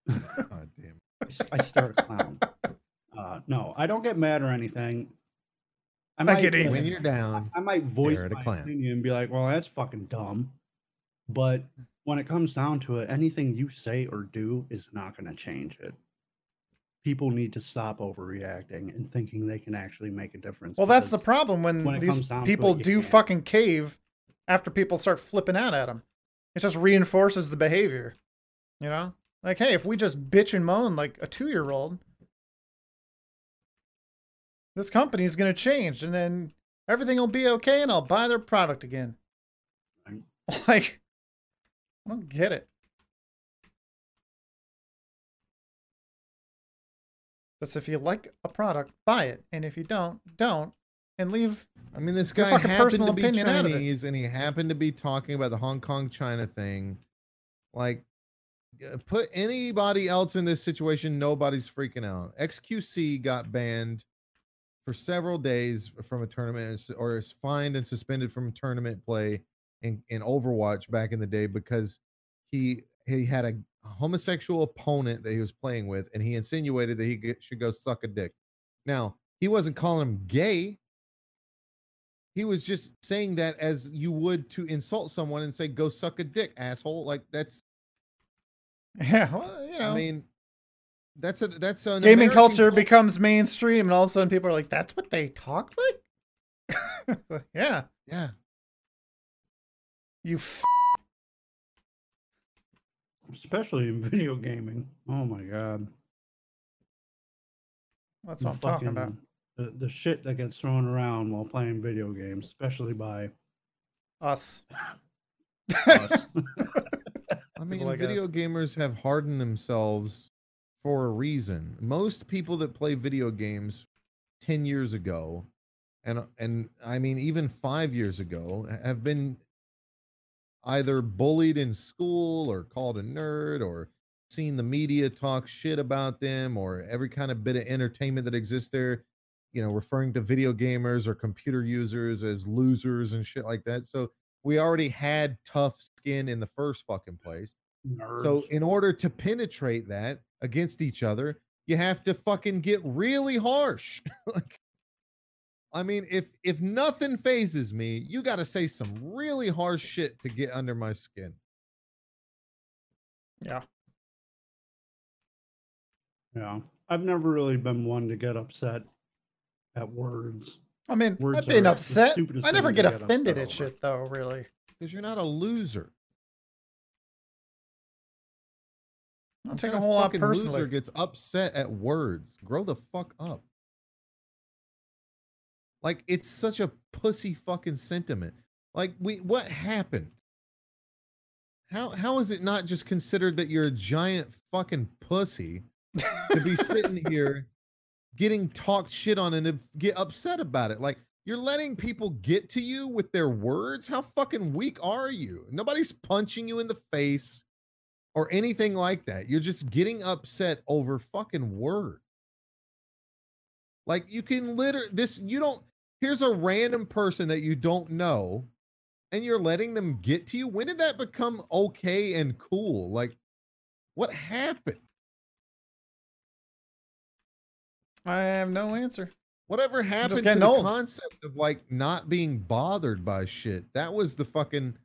God damn. I s- I start a clown. Uh, no, I don't get mad or anything. I I get even. When you're down, I might voice a my clown. opinion and be like, "Well, that's fucking dumb," but when it comes down to it, anything you say or do is not going to change it. People need to stop overreacting and thinking they can actually make a difference. Well, that's the problem when, when these comes down to people it, do can't. fucking cave after people start flipping out at them. It just reinforces the behavior. You know? Like, hey, if we just bitch and moan like a two year old, this company is going to change and then everything will be okay and I'll buy their product again. Right. Like, I don't get it. Just if you like a product, buy it. And if you don't, don't. And leave I mean, this guy fucking happened personal to be opinion out of it. Chinese, and he happened to be talking about the Hong Kong China thing. Like, uh, put anybody else in this situation, nobody's freaking out. XQC got banned for several days from a tournament, or is fined and suspended from tournament play in, in Overwatch back in the day because he he had a homosexual opponent that he was playing with, and he insinuated that he g- should go suck a dick. Now he wasn't calling him gay. He was just saying that as you would to insult someone and say, "Go suck a dick, asshole." Like that's, Yeah, well, you know, I mean, that's a that's an gaming culture cul- becomes mainstream, and all of a sudden people are like, "That's what they talk like." yeah, Yeah, you. F- especially in video gaming. Oh my god. That's The what I'm talking about. The, the shit that gets thrown around while playing video games, especially by Us. us. I mean, like us. video gamers have hardened themselves for a reason. Most people that play video games 10 years ago and and I mean even 5 years ago have been either bullied in school or called a nerd or seen the media talk shit about them or every kind of bit of entertainment that exists there, you know, referring to video gamers or computer users as losers and shit like that. So we already had tough skin in the first fucking place. So in order to penetrate that against each other, you have to fucking get really harsh. like I mean, if if nothing phases me, you got to say some really harsh shit to get under my skin. Yeah. yeah, I've never really been one to get upset at words. I mean, Words I've been upset. I never get get offended at over. shit, though. Really, Because you're not a loser. I don't take a whole lot fucking Loser personally. gets upset at words. Grow the fuck up. Like it's such a pussy fucking sentiment. Like we what happened? How how is it not just considered that you're a giant fucking pussy to be sitting here getting talked shit on and get upset about it? Like you're letting people get to you with their words? How fucking weak are you? Nobody's punching you in the face or anything like that. You're just getting upset over fucking words. Like you can literally this you don't here's a random person that you don't know and you're letting them get to you. When did that become okay and cool? Like what happened? I have no answer. Whatever happened to the old. concept of like not being bothered by shit? That was the fucking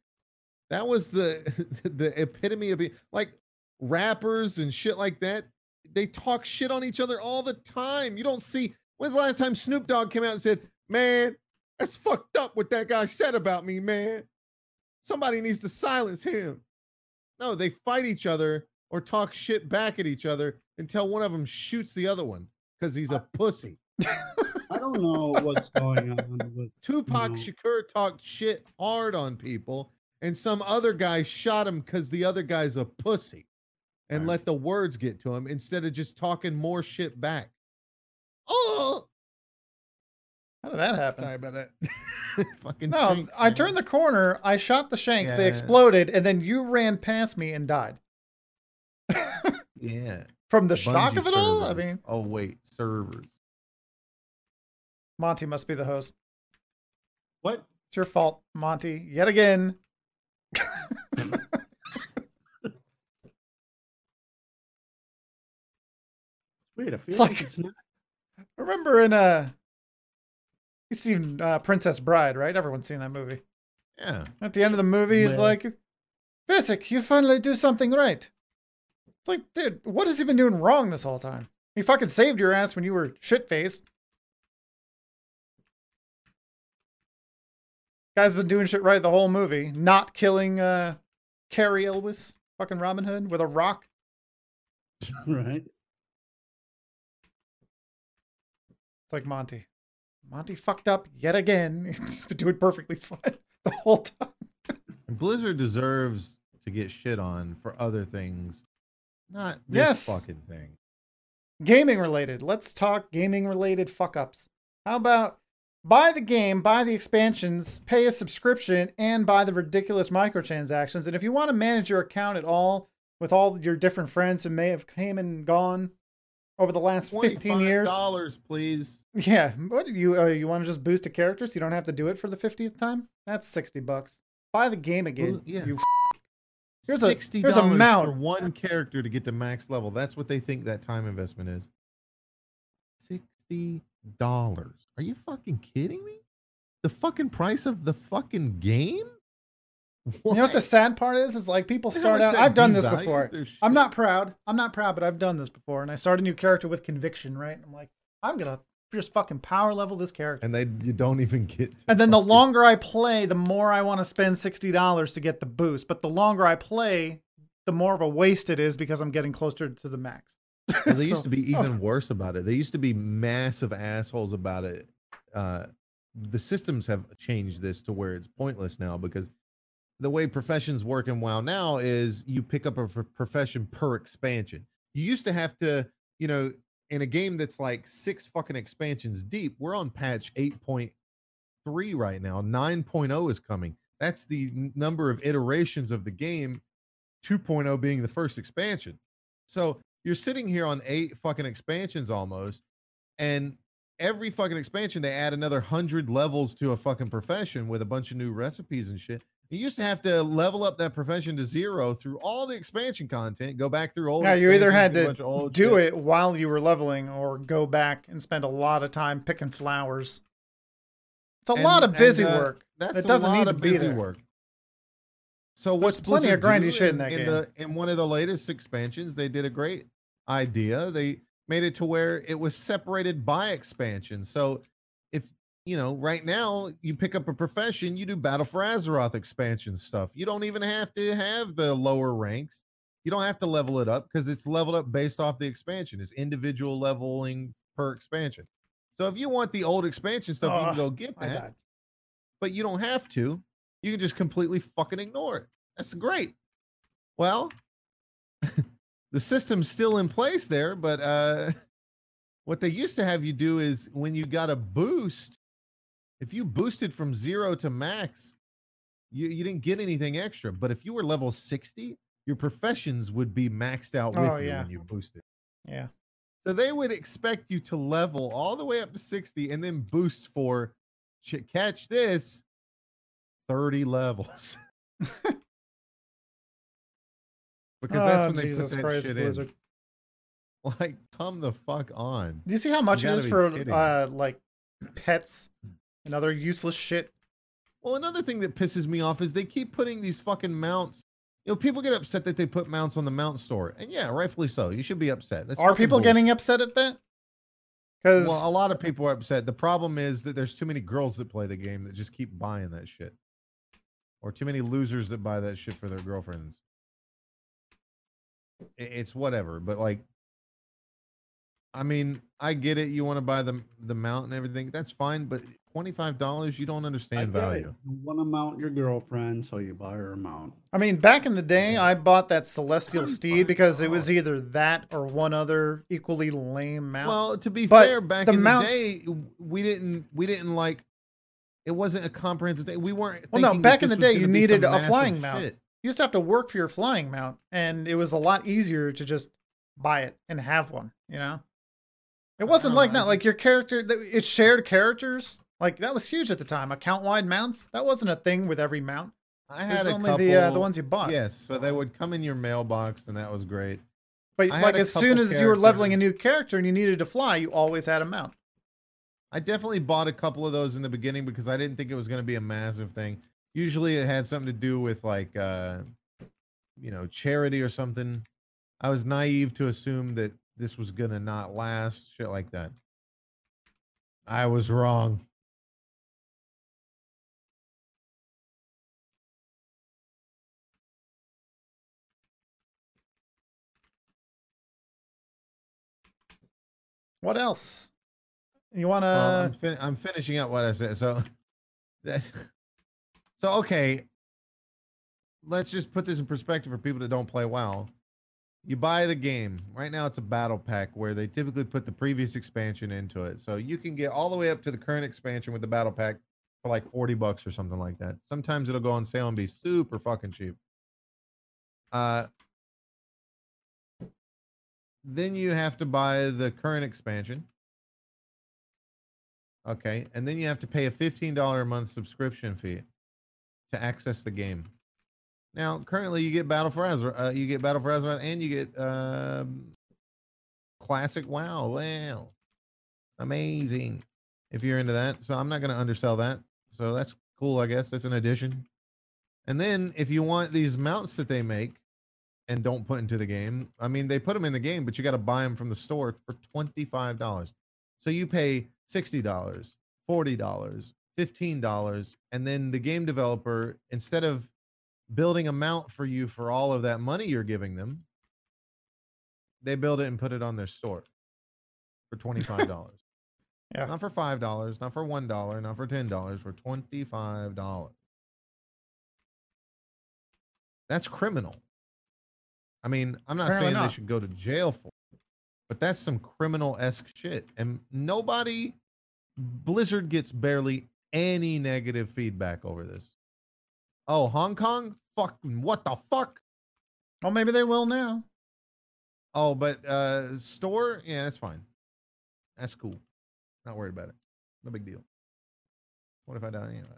that was the the epitome of it. Like rappers and shit like that. They talk shit on each other all the time. You don't see when's the last time Snoop Dogg came out and said, Man, that's fucked up what that guy said about me, man. Somebody needs to silence him. No, they fight each other or talk shit back at each other until one of them shoots the other one because he's a pussy. I don't know what's going on with Tupac No. Shakur talked shit hard on people, and some other guy shot him because the other guy's a pussy and Right. let the words get to him instead of just talking more shit back. Oh, How did that happen? sorry about that. Fucking No, Shanks, I man. turned the corner, I shot the shanks, they exploded, and then you ran past me and died. Yeah. From the shock of it all? I mean, oh wait, servers. Monty must be the host. what? It's your fault, Monty, yet again. Wait, I feel It's like, like- it's not. Remember in uh you seen uh, Princess Bride, right? Everyone's seen that movie. Yeah. At the end of the movie, he's Yeah. like, Fezzik, you finally do something right. It's like, dude, what has he been doing wrong this whole time? He fucking saved your ass when you were shit faced. Guy's been doing shit right the whole movie, not killing uh Cary Elwes, fucking Robin Hood, with a rock. Right. It's like Monty. Monty fucked up yet again. He's been doing perfectly fine the whole time. Blizzard deserves to get shit on for other things, not this Yes. fucking thing. Gaming related. Let's talk gaming related fuck ups. How about buy the game, buy the expansions, pay a subscription, and buy the ridiculous microtransactions. And if you want to manage your account at all with all your different friends who may have came and gone over the last 15 years. dollars, please. Yeah, what you uh, you want to just boost a character so you don't have to do it for the 50th time? That's 60 bucks. buy the game again. Well, yeah. You f- Here's a- sixty here's a mount. for one character to get to max level. That's what they think that time investment is. Sixty dollars. Are you fucking kidding me? The fucking price of the fucking game? You know what the sad part is? Is like people start out. I've done this before. I'm not proud. I'm not proud, but I've done this before. And I start a new character with conviction, right? I'm like, I'm gonna just fucking power level this character. and they you don't even get. And then the longer I play, the more I want to spend sixty dollars to get the boost. But the longer I play, the more of a waste it is because I'm getting closer to the max. Well, they So- used to be oh, even worse about it. They used to be massive assholes about it. Uh, the systems have changed this to where it's pointless now because the way professions work in WoW now is you pick up a profession per expansion. You used to have to, you know, in a game that's like six fucking expansions deep. We're on patch 8.3 right now. 9.0 is coming. That's the number of iterations of the game. 2.0 being the first expansion. So you're sitting here on eight fucking expansions almost, and every fucking expansion they add another hundred levels to a fucking profession with a bunch of new recipes and shit. You used to have to level up that profession to zero through all the expansion content, go back through old. Yeah, you either had expansions, do a to of do shit. it while you were leveling, or go back and spend a lot of time picking flowers. It's a And- lot of and, busy uh, work. That's It a doesn't lot need to of be busy there. work. So There's what's plenty of Blizzard grindy shit in that game. The, in one of the latest expansions, they did a great idea. They made it to where it was separated by expansion. So you know, right now you pick up a profession, you do Battle for Azeroth expansion stuff. You don't even have to have the lower ranks. You don't have to level it up because it's leveled up based off the expansion. It's individual leveling per expansion. So if you want the old expansion stuff, you can go get that but you don't have to. You can just completely fucking ignore it. That's great. Well, the system's still in place there, but uh what they used to have you do is when you got a boost, if you boosted from zero to max, you, you didn't get anything extra. But if you were level 60, your professions would be maxed out with Oh, you yeah. when you boosted. Yeah. So they would expect you to level all the way up to 60 and then boost for ch- catch this 30 levels. because that's Oh, when they Jesus put that Christ, shit Blizzard. in. Like, come the fuck on. Do you see how much it is for uh like pets and other useless shit? Well, another thing that pisses me off is they keep putting these fucking mounts. You know, people get upset that they put mounts on the mount store. And yeah, rightfully so. You should be upset. That's Are people getting upset at that? Because Well, a lot of people are upset. The problem is that there's too many girls that play the game that just keep buying that shit, or too many losers that buy that shit for their girlfriends. It's whatever, but like, I mean, I get it. You want to buy the the mount and everything. That's fine, but twenty five dollars, you don't I understand get it. value. You want to mount your girlfriend, so you buy her a mount. I mean, back in the day, I bought that Celestial Steed because it was either that or one other equally lame mount. Well, to be But fair, back the in mounts- the day, we didn't we didn't like. It wasn't a comprehensive thing. We weren't. Well, no, back in the day, you needed a massive flying mount. shit. you used to have to work for your flying mount, and it was a lot easier to just buy it and have one. You know, it wasn't like I that. Like your character, it shared characters. Like that was huge at the time. Account wide mounts that wasn't a thing with every mount. I had a only couple. the uh, the ones you bought. Yes, so they would come in your mailbox, and that was great. But I like as soon as you were leveling a new character and you needed to fly, you always had a mount. I definitely bought a couple of those in the beginning because I didn't think it was going to be a massive thing. Usually, it had something to do with like, uh, you know, charity or something. I was naive to assume that this was going to not last, shit like that. I was wrong. What else? You want to? Well, I'm, fin- I'm finishing up what I said. So, so okay. Let's just put this in perspective for people that don't play WoW. You buy the game. Right now, it's a battle pack where they typically put the previous expansion into it. So you can get all the way up to the current expansion with the battle pack for like 40 bucks or something like that. Sometimes it'll go on sale and be super fucking cheap. Uh, then you have to buy the current expansion. Okay, and then you have to pay a fifteen dollar a month subscription fee. to access the game. Now, currently, you get Battle for Azeroth, uh, you get Battle for Azeroth, and you get um, classic WoW. Wow, amazing! If you're into that, so I'm not going to undersell that. So that's cool, I guess. That's an addition. And then if you want these mounts that they make and don't put into the game, I mean, they put them in the game, but you got to buy them from the store for twenty five dollars. So you pay sixty dollars, forty dollars, fifteen dollars, and then the game developer, instead of building a mount for you for all of that money you're giving them, they build it and put it on their store for twenty five dollars. Yeah. Not for five dollars, not for one dollar, not for ten dollars, for twenty five dollars. That's criminal. I mean, I'm not Apparently saying not. they should go to jail for it, but that's some criminal esque shit. And nobody, Blizzard gets barely any negative feedback over this. Oh, Hong Kong? Fucking what the fuck? Well, maybe they will now. Oh, but uh store? Yeah, that's fine. That's cool. Not worried about it. No big deal. What if I die know.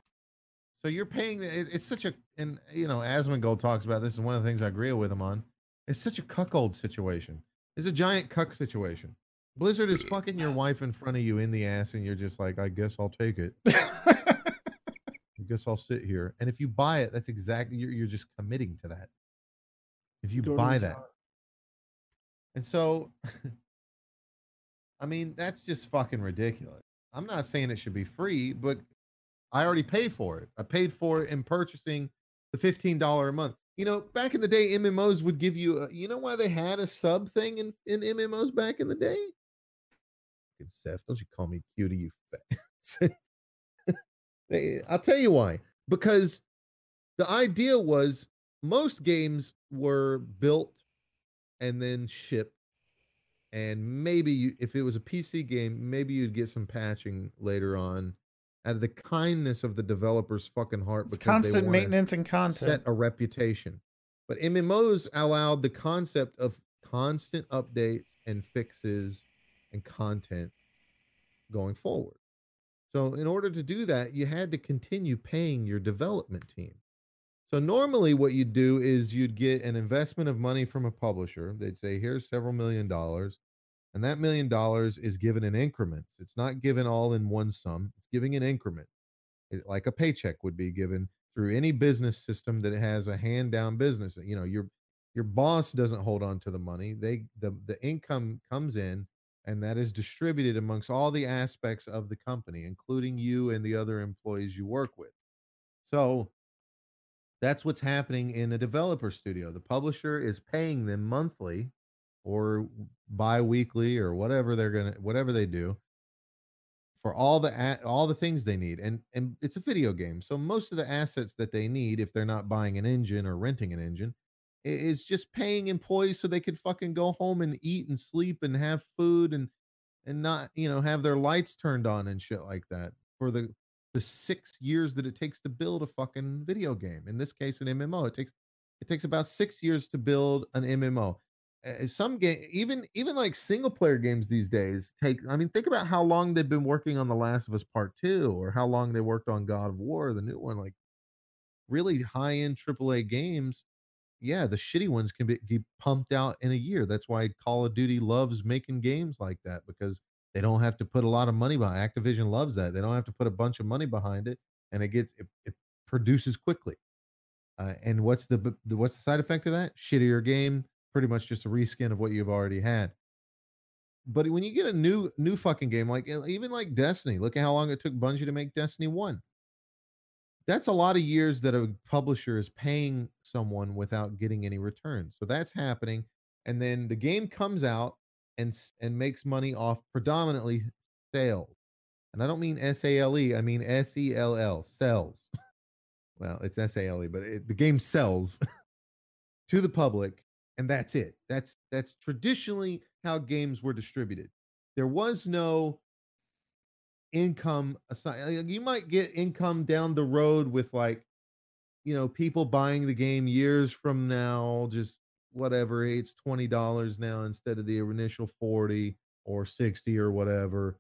So you're paying. it- It's such a, and you know, Asmongold talks about this, and one of the things I agree with him on. It's such a cuckold situation. It's a giant cuck situation. Blizzard is fucking your wife in front of you in the ass, and you're just like, I guess I'll take it. I guess I'll sit here. And if you buy it, that's exactly you're, you're just committing to that. If you Go buy that, and so, I mean, that's just fucking ridiculous. I'm not saying it should be free, but I already paid for it. I paid for it in purchasing the $15 a month. You know, back in the day, MMOs would give you, a, you know why they had a sub thing in, in MMOs back in the day? Fucking Seth, don't you call me cutie, you fat. I'll tell you why. Because the idea was most games were built and then shipped and maybe you, if it was a PC game, maybe you'd get some patching later on out of the kindness of the developer's fucking heart It's because constant maintenance and content. set a reputation. But MMOs allowed the concept of constant updates and fixes and content going forward. So in order to do that, you had to continue paying your development team. So normally what you'd do is you'd get an investment of money from a publisher. They'd say, here's several million dollars. And that million dollars is given in increments. It's not given all in one sum. It's giving in increment, It- like a paycheck would be given through any business system that has a hand down business. You know, your your boss doesn't hold on to the money. They the the income comes in and that is distributed amongst all the aspects of the company, including you and the other employees you work with. So that's what's happening in a developer studio. The publisher is paying them monthly or bi-weekly or whatever they're to whatever they do for all the all the things they need. And and it's a video game. So most of the assets that they need if they're not buying an engine or renting an engine is just paying employees so they could fucking go home and eat and sleep and have food and and not, you know, have their lights turned on and shit like that for the the 6 years that it takes to build a fucking video game. In this case an MMO. It takes it takes about 6 years to build an MMO. Some game even even like single player games these days take i mean think about how long they've been working on the last of us part two or how long they worked on god of war the new one like really high end aaa games yeah the shitty ones can be, be pumped out in a year. That's why call of duty loves making games like that because they don't have to put a lot of money behind activision loves that. They don't have to put a bunch of money behind it and it gets it, it produces quickly. Uh, and what's the, the what's the side effect of that? Shittier game pretty much just a reskin of what you've already had. But when you get a new new fucking game like even like Destiny, look at how long it took Bungie to make Destiny 1. That's a lot of years that a publisher is paying someone without getting any return. So that's happening and then the game comes out and and makes money off predominantly sales. And I don't mean S A L E, I mean S E L L, sells. well, it's S A L E, but it, the game sells to the public and that's it that's that's traditionally how games were distributed there was no income aside uh, you might get income down the road with like you know people buying the game years from now just whatever it's $20 now instead of the initial 40 or 60 or whatever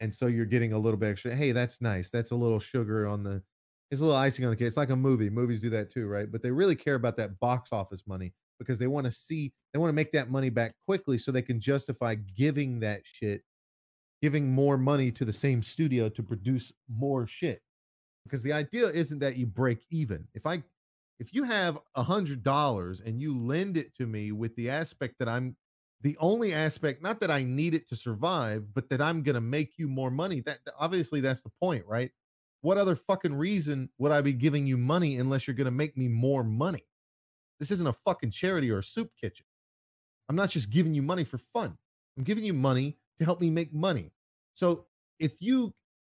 and so you're getting a little bit extra hey that's nice that's a little sugar on the It's a little icing on the cake. It's like a movie. Movies do that too, right? But they really care about that box office money because they want to see, they want to make that money back quickly so they can justify giving that shit, giving more money to the same studio to produce more shit. Because the idea isn't that you break even. If I, if you have a hundred dollars and you lend it to me with the aspect that I'm the only aspect, not that I need it to survive, but that I'm gonna make you more money. That obviously that's the point, right? What other fucking reason would I be giving you money unless you're gonna make me more money? This isn't a fucking charity or a soup kitchen. I'm not just giving you money for fun. I'm giving you money to help me make money. So if you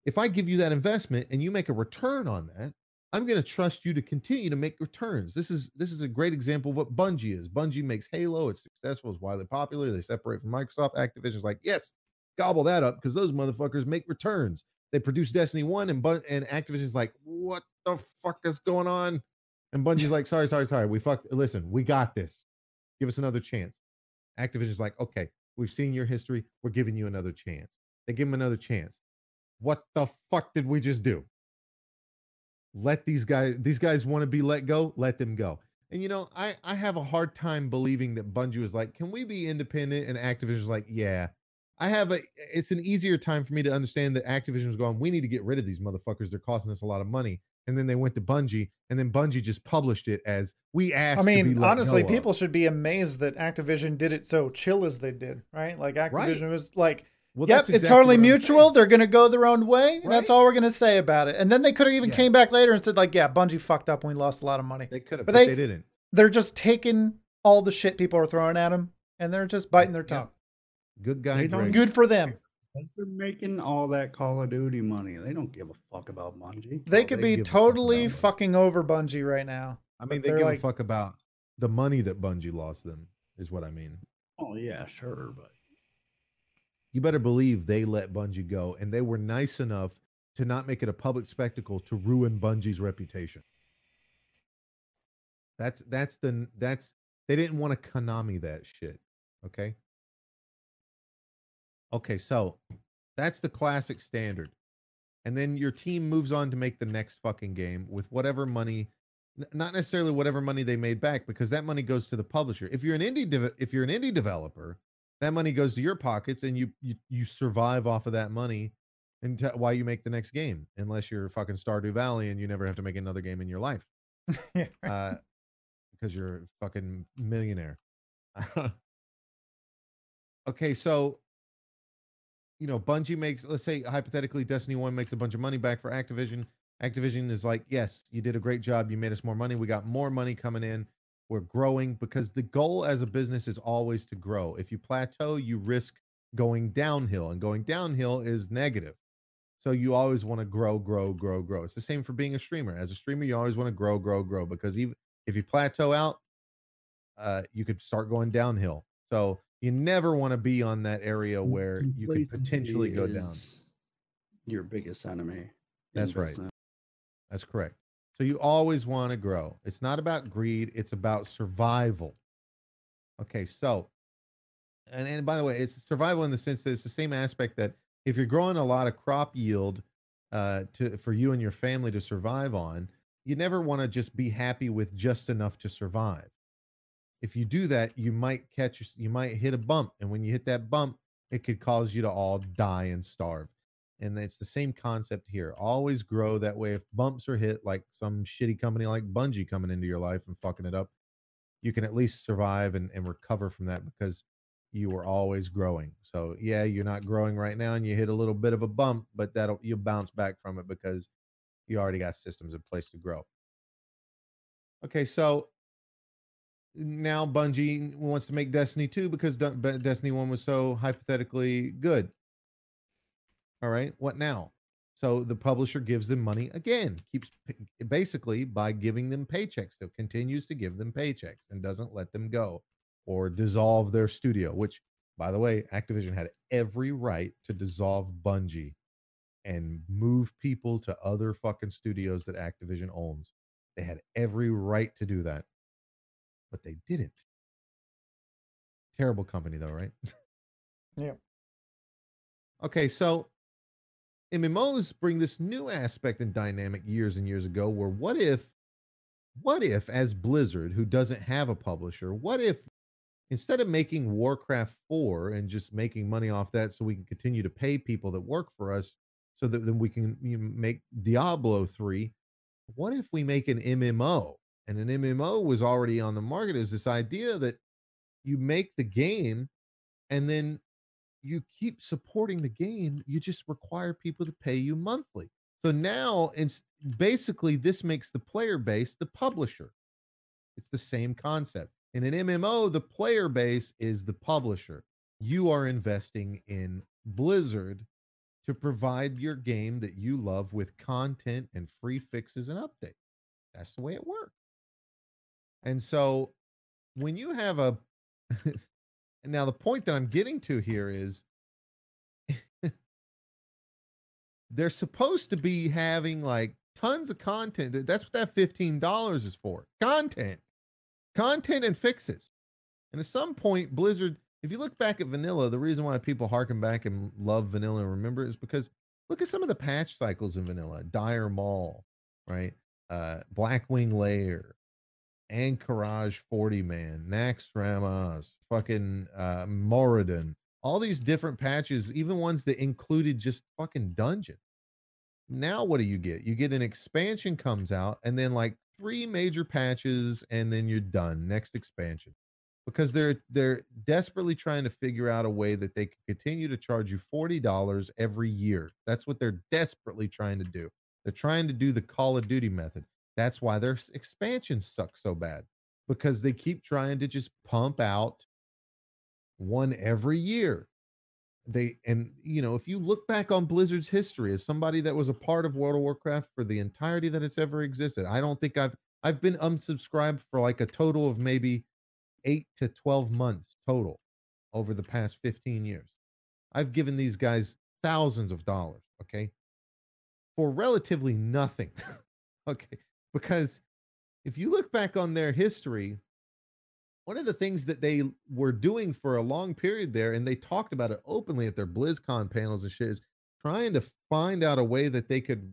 if I give you that investment and you make a return on that, I'm going to trust you to continue to make returns. This is this is a great example of what Bungie is. Bungie makes Halo. It's successful. It's widely popular. They separate from Microsoft. Activision's like, yes, gobble that up because those motherfuckers make returns. They produce Destiny One, and and Activision's like, what the fuck is going on? And Bungie's like, sorry, sorry, sorry. We fucked. Listen, we got this. Give us another chance. Activision's like, okay, we've seen your history. We're giving you another chance. They give him another chance. What the fuck did we just do? let these guys these guys want to be let go let them go and you know i i have a hard time believing that bungie was like can we be independent and activision's like yeah i have a it's an easier time for me to understand that activision was going we need to get rid of these motherfuckers they're costing us a lot of money and then they went to bungie and then bungie just published it as we asked I mean, honestly, go of." people should be amazed that Activision did it so chill as they did, right? Like Activision was like, well, yep, that's it's totally mutual. saying. They're going to go their own way. and That's all we're going to say about it. And then they could have even Yeah. came back later and said like, yeah, Bungie fucked up and we lost a lot of money. they could have but but, they- they, didn't They're just taking all the shit people are throwing at them and they're just biting their Yeah. tongue. good guy They don't Greg. Good for them. They're making all that Call of Duty money. They don't give a fuck about Bungie. They Oh, could they be give a fuck totally fucking over Bungie right now. i mean they they're give like- a fuck about the money that bungie lost them is what i mean Oh yeah, sure, but you better believe they let Bungie go, and they were nice enough to not make it a public spectacle to ruin Bungie's reputation. That's that's the that's they didn't want to Konami that shit. Okay. Okay, so that's the classic standard. And then your team moves on to make the next fucking game with whatever money, not necessarily whatever money they made back, because that money goes to the publisher. If you're an indie, dev- if you're an indie developer, that money goes to your pockets, and you you, you survive off of that money until why you make the next game, unless you're fucking Stardew Valley and you never have to make another game in your life Yeah, right. uh, because you're a fucking millionaire. okay, so you know, Bungie makes, let's say hypothetically, Destiny One makes a bunch of money back for Activision. Activision is like, yes, you did a great job. You made us more money. We got more money coming in. We're growing because the goal as a business is always to grow. If you plateau, you risk going downhill, and going downhill is negative. So you always want to grow, grow, grow, grow. It's the same for being a streamer. As a streamer, you always want to grow, grow, grow because even if you plateau out, uh, you could start going downhill. So you never want to be on that area where you could potentially go down. Your biggest enemy. That's right. business. That's correct. So you always want to grow. It's not about greed, it's about survival. Okay, so and and by the way, it's survival in the sense that it's the same aspect that if you're growing a lot of crop yield uh to for you and your family to survive on, you never want to just be happy with just enough to survive. If you do that, you might catch you might hit a bump and when you hit that bump, it could cause you to all die and starve. And it's the same concept here. Always grow that way. If bumps are hit, like some shitty company like Bungie coming into your life and fucking it up, you can at least survive and, and recover from that because you were always growing. So yeah, you're not growing right now and you hit a little bit of a bump, but that'll you'll bounce back from it because you already got systems in place to grow. Okay, so now Bungie wants to make Destiny 2 because De- Destiny 1 was so hypothetically good. All right, what now? So the publisher gives them money again, keeps basically by giving them paychecks, so continues to give them paychecks and doesn't let them go or dissolve their studio, which by the way, Activision had every right to dissolve Bungie and move people to other fucking studios that Activision owns. They had every right to do that, but they didn't. Terrible company, though, right? Yeah. Okay, so MMOs bring this new aspect and dynamic years and years ago where what if what if as Blizzard who doesn't have a publisher, what if instead of making Warcraft 4 and just making money off that so we can continue to pay people that work for us so that then we can you know, make Diablo 3, what if we make an MMO? And an MMO was already on the market is this idea that you make the game and then you keep supporting the game you just require people to pay you monthly. So now it's basically this makes the player base the publisher. It's the same concept. In an mmo the player base is the publisher. You are investing in blizzard to provide your game that you love with content and free fixes and updates. That's the way it works and so when you have a now the point that I'm getting to here is they're supposed to be having like tons of content. That's what that $15 is for. Content. Content and fixes. And at some point, Blizzard, if you look back at vanilla, the reason why people harken back and love vanilla and remember is because look at some of the patch cycles in vanilla. Dire Maul, right? Uh Blackwing Lair, Ahn'Qiraj 40 man, Naxxramas, fucking uh Moradin, all these different patches, even ones that included just fucking dungeon. Now what do you get? You get an expansion comes out and then like three major patches and then you're done. Next expansion. Because they're they're desperately trying to figure out a way that they can continue to charge you $40 every year. That's what they're desperately trying to do. They're trying to do the Call of Duty method. That's why their expansion sucks so bad because they keep trying to just pump out one every year. They and you know, if you look back on Blizzard's history as somebody that was a part of World of Warcraft for the entirety that it's ever existed, I don't think I've I've been unsubscribed for like a total of maybe 8 to 12 months total over the past 15 years. I've given these guys thousands of dollars, okay? For relatively nothing. okay because if you look back on their history, one of the things that they were doing for a long period there, and they talked about it openly at their BlizzCon panels and shit, is trying to find out a way that they could,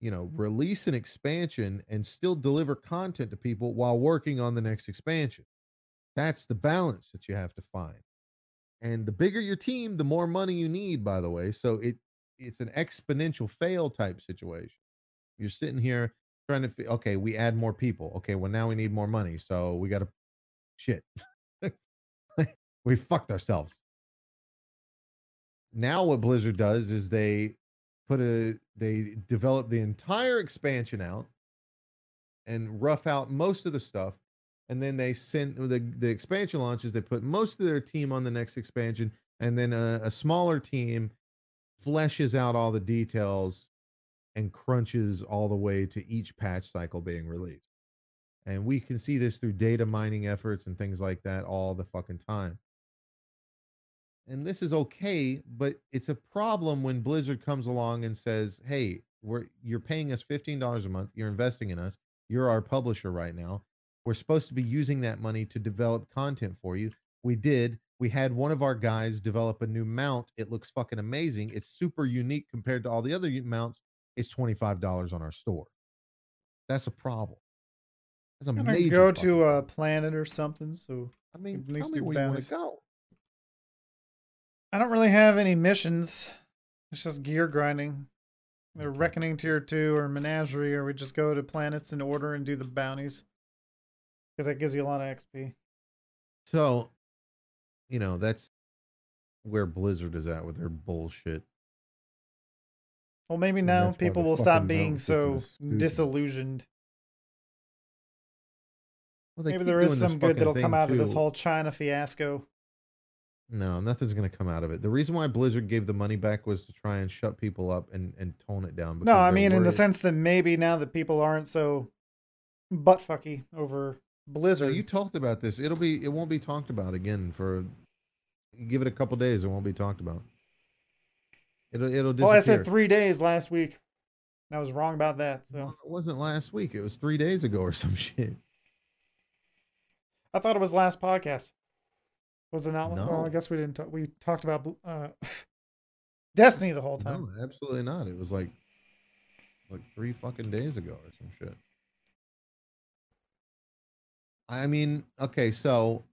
you know, release an expansion and still deliver content to people while working on the next expansion. That's the balance that you have to find. And the bigger your team, the more money you need, by the way. So it it's an exponential fail type situation. You're sitting here trying to okay we add more people. Okay well now we need more money so we got to shit. We fucked ourselves. Now what blizzard does is they put a they develop the entire expansion out and rough out most of the stuff and then they send the the expansion launches they put most of their team on the next expansion and then a, a smaller team fleshes out all the details and crunches all the way to each patch cycle being released. And we can see this through data mining efforts and things like that all the fucking time. And this is okay, but it's a problem when Blizzard comes along and says, "Hey, we're you're paying us $15 a month, you're investing in us, you're our publisher right now. We're supposed to be using that money to develop content for you. We did. We had one of our guys develop a new mount. It looks fucking amazing. It's super unique compared to all the other mounts it's $25 on our store. That's a problem. That's a major go to a planet or something. So I mean, at least me where you want to go. I don't really have any missions. It's just gear grinding. The Reckoning Tier 2 or Menagerie, or we just go to planets in order and do the bounties. Because that gives you a lot of XP. So, you know, that's where Blizzard is at with their bullshit. Well, maybe now people will stop being so disillusioned. Well, maybe there is some good that'll come out too. of this whole China fiasco. No, nothing's going to come out of it. The reason why Blizzard gave the money back was to try and shut people up and, and tone it down. No, I mean, worried. in the sense that maybe now that people aren't so butt fucky over Blizzard. No, you talked about this. It'll be. It won't be talked about again for. Give it a couple days. It won't be talked about. It'll it'll disappear. Well, I said three days last week. I was wrong about that. So well, it wasn't last week. It was three days ago or some shit. I thought it was last podcast. Was it not? No. Well, I guess we didn't. Talk, we talked about. Uh, Destiny the whole time. No, absolutely not. It was like like three fucking days ago or some shit. I mean, okay, so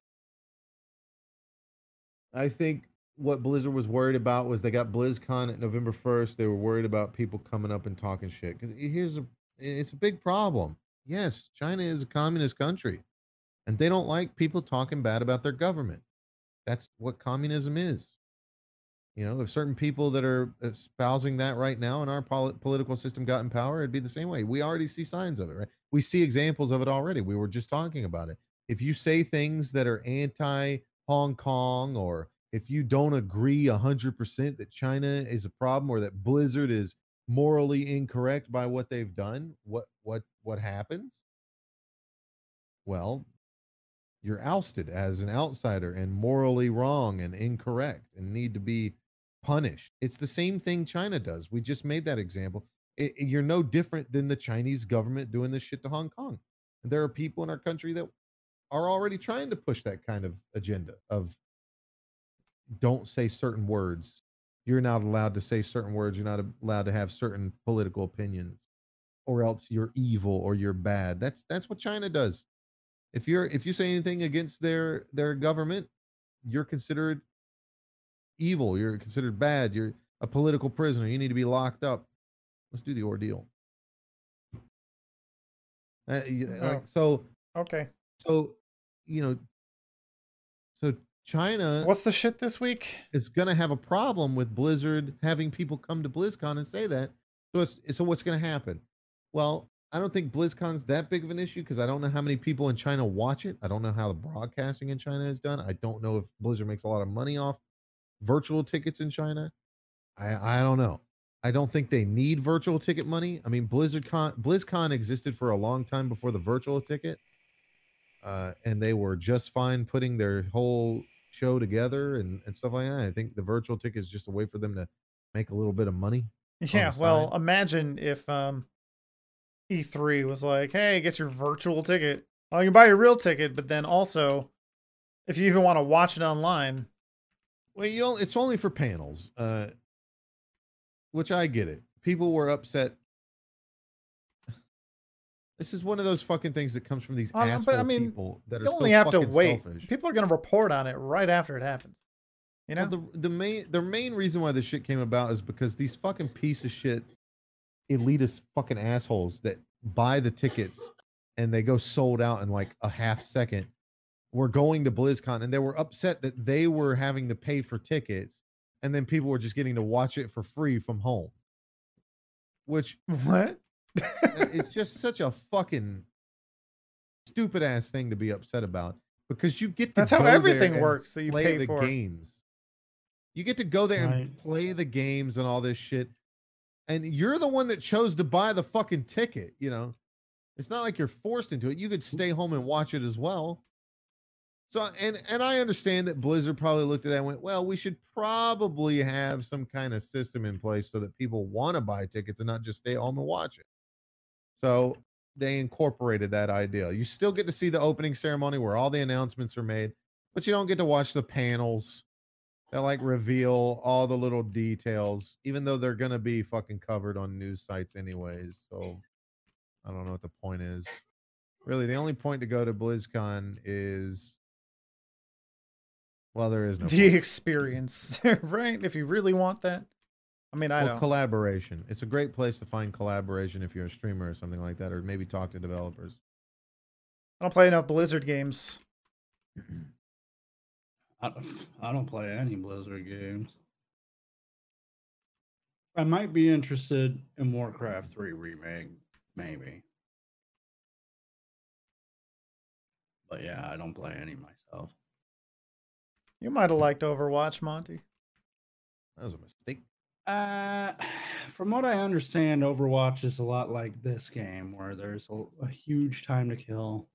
I think what Blizzard was worried about was they got BlizzCon at November 1st. They were worried about people coming up and talking shit. Because here's a it's a big problem. Yes, China is a communist country, and they don't like people talking bad about their government. That's what communism is. You know, if certain people that are espousing that right now in our pol- political system got in power, it'd be the same way. We already see signs of it, right? We see examples of it already. We were just talking about it. If you say things that are anti Hong Kong, or if you don't agree 100% that China is a problem or that Blizzard is morally incorrect by what they've done, what what what happens? Well, you're ousted as an outsider and morally wrong and incorrect and need to be punished. It's the same thing China does. We just made that example. It, it, you're no different than the Chinese government doing this shit to Hong Kong. And there are people in our country that are already trying to push that kind of agenda of don't say certain words. You're not allowed to say certain words. You're not allowed to have certain political opinions or else you're evil or you're bad. That's that's what China does. If you're if you say anything against their their government, you're considered evil. You're considered bad. You're a political prisoner. You need to be locked up. Let's do the ordeal. Uh, Oh. like, so Okay. so you know China What's the shit this week? is going to have a problem with Blizzard having people come to BlizzCon and say that. So it's, so what's going to happen? Well, I don't think BlizzCon's that big of an issue because I don't know how many people in China watch it. I don't know how the broadcasting in China is done. I don't know if Blizzard makes a lot of money off virtual tickets in China. I I don't know. I don't think they need virtual ticket money. I mean, BlizzardCon BlizzCon existed for a long time before the virtual ticket, uh, and they were just fine putting their whole show together and, and stuff like that. I think the virtual ticket is just a way for them to make a little bit of money. Yeah, well, imagine if um E3 was like, "Hey, get your virtual ticket. Oh, you can buy your real ticket, but then also if you even want to watch it online, Well, you know, it's only for panels, uh, which I get it. People were upset. This is one of those fucking things that comes from these Um, asshole but I mean, people that are you only so have to wait. selfish. People are going to report on it right after it happens. You know? Well, the the main the main reason why this shit came about is because these fucking piece of shit elitist fucking assholes that buy the tickets and they go sold out in like a half second were going to BlizzCon and they were upset that they were having to pay for tickets and then people were just getting to watch it for free from home. Which what? It's just such a fucking stupid ass thing to be upset about because you get to That's how go there everything and works that you play pay the for. games. You get to go there and play the games and all this shit. And you're the one that chose to buy the fucking ticket, you know. It's not like you're forced into it. You could stay home and watch it as well. So and and I understand that Blizzard probably looked at that and went, well, we should probably have some kind of system in place so that people want to buy tickets and not just stay home and watch it. So they incorporated that idea. You still get to see the opening ceremony where all the announcements are made, but you don't get to watch the panels that like reveal all the little details, even though they're gonna be fucking covered on news sites anyways. So I don't know what the point is. Really, the only point to go to BlizzCon is well, there is no the point. experience, right? If you really want that. I mean, I well, don't. collaboration. It's a great place to find collaboration if you're a streamer or something like that, or maybe talk to developers. I don't play enough Blizzard games. I, I don't play any Blizzard games. I might be interested in Warcraft 3 remake, maybe. But yeah, I don't play any myself. You might have liked Overwatch, Monty. That was a mistake. Uh, from what I understand, Overwatch is a lot like this game, where there's a, a huge time to kill.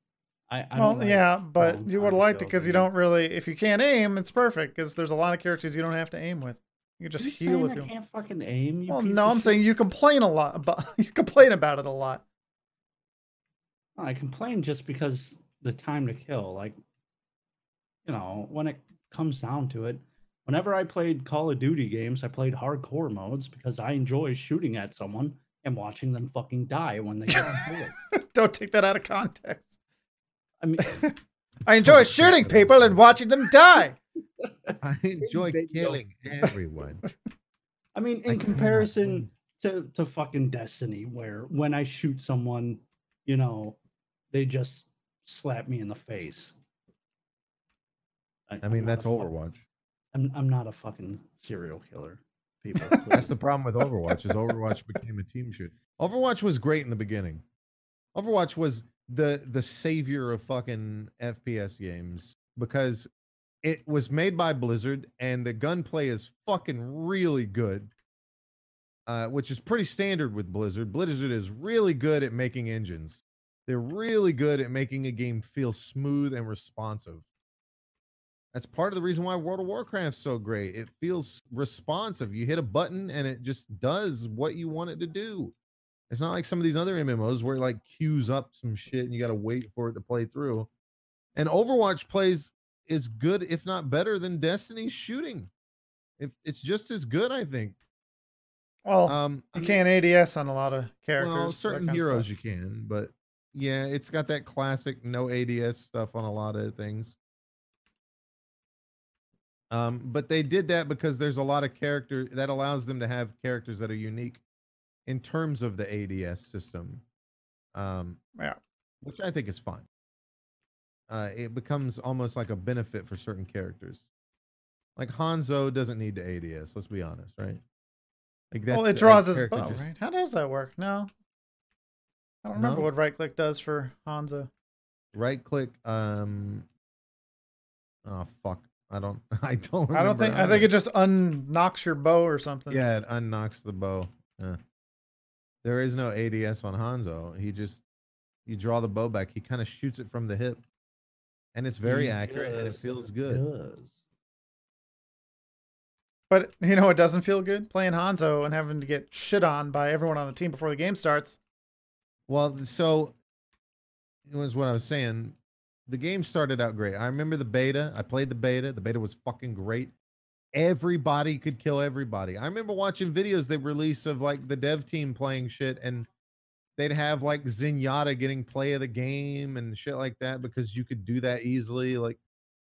I, I well, don't like yeah, but you would have liked it because you don't really. If you can't aim, it's perfect because there's a lot of characters you don't have to aim with. You can just You heal if you. can't fucking aim. You Well, no, I'm shit? saying you complain a lot about. You complain about it a lot. I complain just because the time to kill, like, you know, when it comes down to it, Whenever I played Call of Duty games, I played hardcore modes because I enjoy shooting at someone and watching them fucking die when they get killed. Don't take that out of context. I mean, I enjoy shooting people and watching them die. I enjoy killing everyone. I mean, in can't comparison to to fucking Destiny, where when I shoot someone, you know, they just slap me in the face. I I'm mean, that's Overwatch. I'm I'm not a fucking serial killer. People. That's the problem with Overwatch is Overwatch became a team shoot. Overwatch was great in the beginning. Overwatch was the the savior of fucking FPS games because it was made by Blizzard and the gunplay is fucking really good. Uh, which is pretty standard with Blizzard. Blizzard is really good at making engines. They're really good at making a game feel smooth and responsive. That's part of the reason why World of Warcraft's so great. It feels responsive. You hit a button and it just does what you want it to do. It's not like some of these other MMOs where it like queues up some shit and you got to wait for it to play through. And Overwatch plays is good, if not better, than Destiny's shooting. If it's just as good, I think. Well, Um, I you mean- can't ADS on a lot of characters. well, certain heroes you can, but yeah, it's got that classic no ADS stuff on a lot of things. Um, but they did that because there's a lot of character that allows them to have characters that are unique in terms of the ADS system. Um, Yeah. which I think is fine. Uh, it becomes almost like a benefit for certain characters. Like Hanzo doesn't need to ADS. Let's be honest, right? Like Well, it draws his bow, just- right? How does that work? No. I don't remember No? what right click does for Hanzo. right click um oh fuck i don't i don't I don't think. I think it just unknocks your bow or something. yeah it unknocks the bow yeah. there is no ads on hanzo he just you draw the bow back he kind of shoots it from the hip and it's very He accurate and it feels he good does. But you know, it doesn't feel good playing Hanzo and having to get shit on by everyone on the team before the game starts. Well, so it was what I was saying. The game started out great. I remember the beta. I played the beta. The beta was fucking great. Everybody could kill everybody. I remember watching videos they release of like the dev team playing shit and they'd have like Zenyatta getting play of the game and shit like that because you could do that easily. Like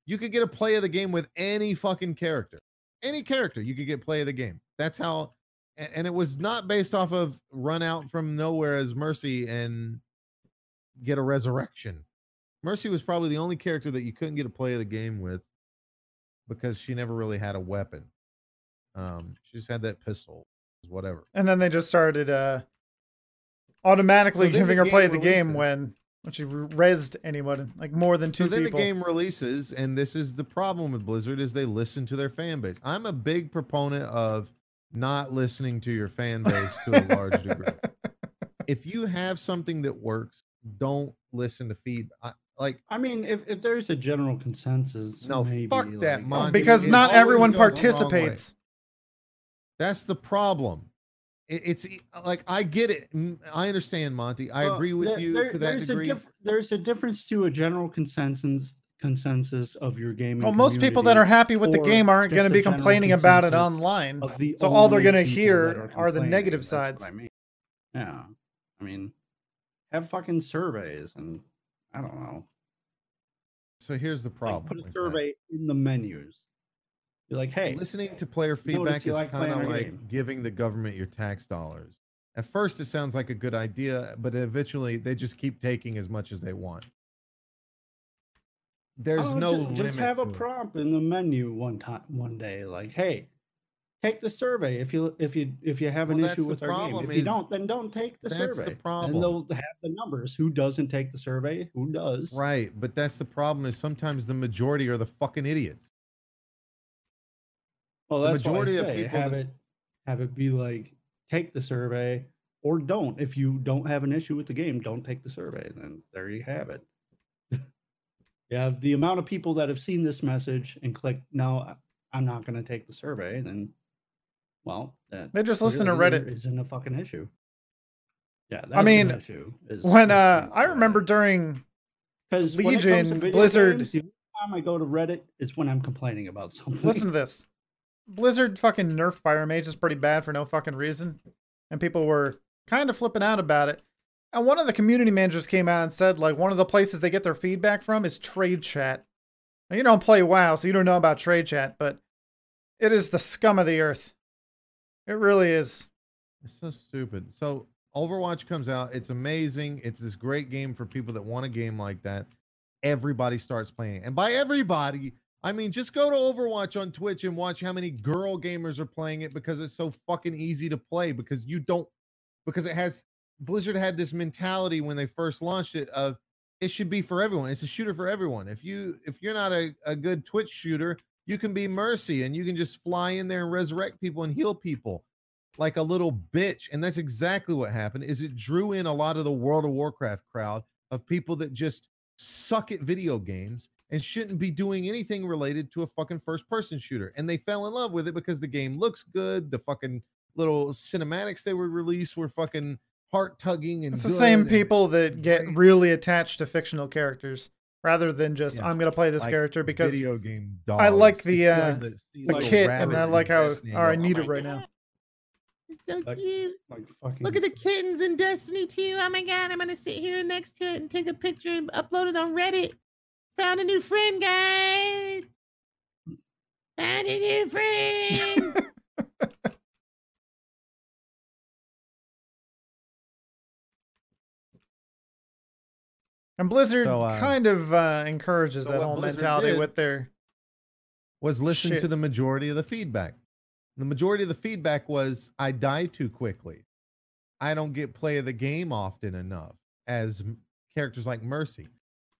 you could get a play of the game with any fucking character. Any character, you could get play of the game. That's how and it was not based off of run out from nowhere as Mercy and get a resurrection. Mercy was probably the only character that you couldn't get a play of the game with because she never really had a weapon. Um, she just had that pistol, whatever. And then they just started uh automatically So giving her play of the game when when she rezzed anyone, like more than two so then people. the game releases, and this is the problem with Blizzard is they listen to their fan base. I'm a big proponent of not listening to your fan base to a large degree. If you have something that works, don't listen to feedback. Like I mean, if, if there's a general consensus, No, maybe, fuck that, like, Monty. Oh, because it not everyone goes the participates. That's the problem. It, it's like I get it. I understand, Monty. I Well, agree with there- you there- to that there's degree. A diff- there's a difference to a general consensus consensus of your gaming. Well, most people that are happy with the game aren't going to be complaining about it online. of the So all they're gonna hear that are the negative that's what sides. I mean. Yeah, I mean, have fucking surveys and I don't know. so here's the Like, problem. put a with that. survey in the menus. You're like, hey, Listening to player feedback is like kind of like game. giving the government your tax dollars. At first, it sounds like a good idea, but eventually, they just keep taking as much as they want. There's Oh, no ju- limit. just have a it. prompt in the menu one time one day like hey take the survey if you if you if you have an Well, issue with our game if you don't then don't take the survey. that's the problem. and they'll have the numbers who doesn't take the survey who does Right, but that's the problem. Is sometimes the majority are the fucking idiots. well the that's majority of majority of people have that- it have it be like take the survey or don't if you don't have an issue with the game don't take the survey then there you have it yeah the amount of people that have seen this message and click no i'm not going to take the survey then well that They just listen to clearly Reddit. isn't a fucking issue yeah that's I mean, an issue is When uh I remember during 'Cause when it comes to Legion, video Blizzard- games, the only time I go to Reddit is when I'm complaining about something. listen to this. Blizzard fucking nerfed Fire Mage is pretty bad for no fucking reason, and people were kind of flipping out about it. And one of the community managers came out and said, like, one of the places they get their feedback from is trade chat. Now, you don't play WoW, so you don't know about trade chat, but it is the scum of the earth. It really is. It's so stupid. So Overwatch comes out. It's amazing. It's this great game for people that want a game like that. Everybody starts playing. And by everybody, I mean just go to Overwatch on Twitch and watch how many girl gamers are playing it because it's so fucking easy to play because you don't because it has Blizzard had this mentality when they first launched it of it should be for everyone. It's a shooter for everyone. If you if you're not a, a good Twitch shooter, you can be Mercy and you can just fly in there and resurrect people and heal people like a little bitch. And that's exactly what happened. Is it drew in a lot of the World of Warcraft crowd of people that just suck at video games and shouldn't be doing anything related to a fucking first person shooter. And they fell in love with it because the game looks good. The fucking little cinematics they would release were fucking heart tugging and It's the same and people that get really attached to fictional characters rather than just Yeah. I'm gonna play this like character because video game I like the, uh, like see the little kit and I like how Destiny or I need "Oh it my right now. It's so Like- cute. Like. Look at the kittens in Destiny 2. Oh my god, I'm gonna sit here next to it and take a picture and upload it on Reddit. Found a new friend, guys. Found a new friend. And Blizzard So, uh, kind of uh, encourages so that whole Blizzard mentality with their was listen to the majority of the feedback. The majority of the feedback was I die too quickly. I don't get play of the game often enough as characters like Mercy.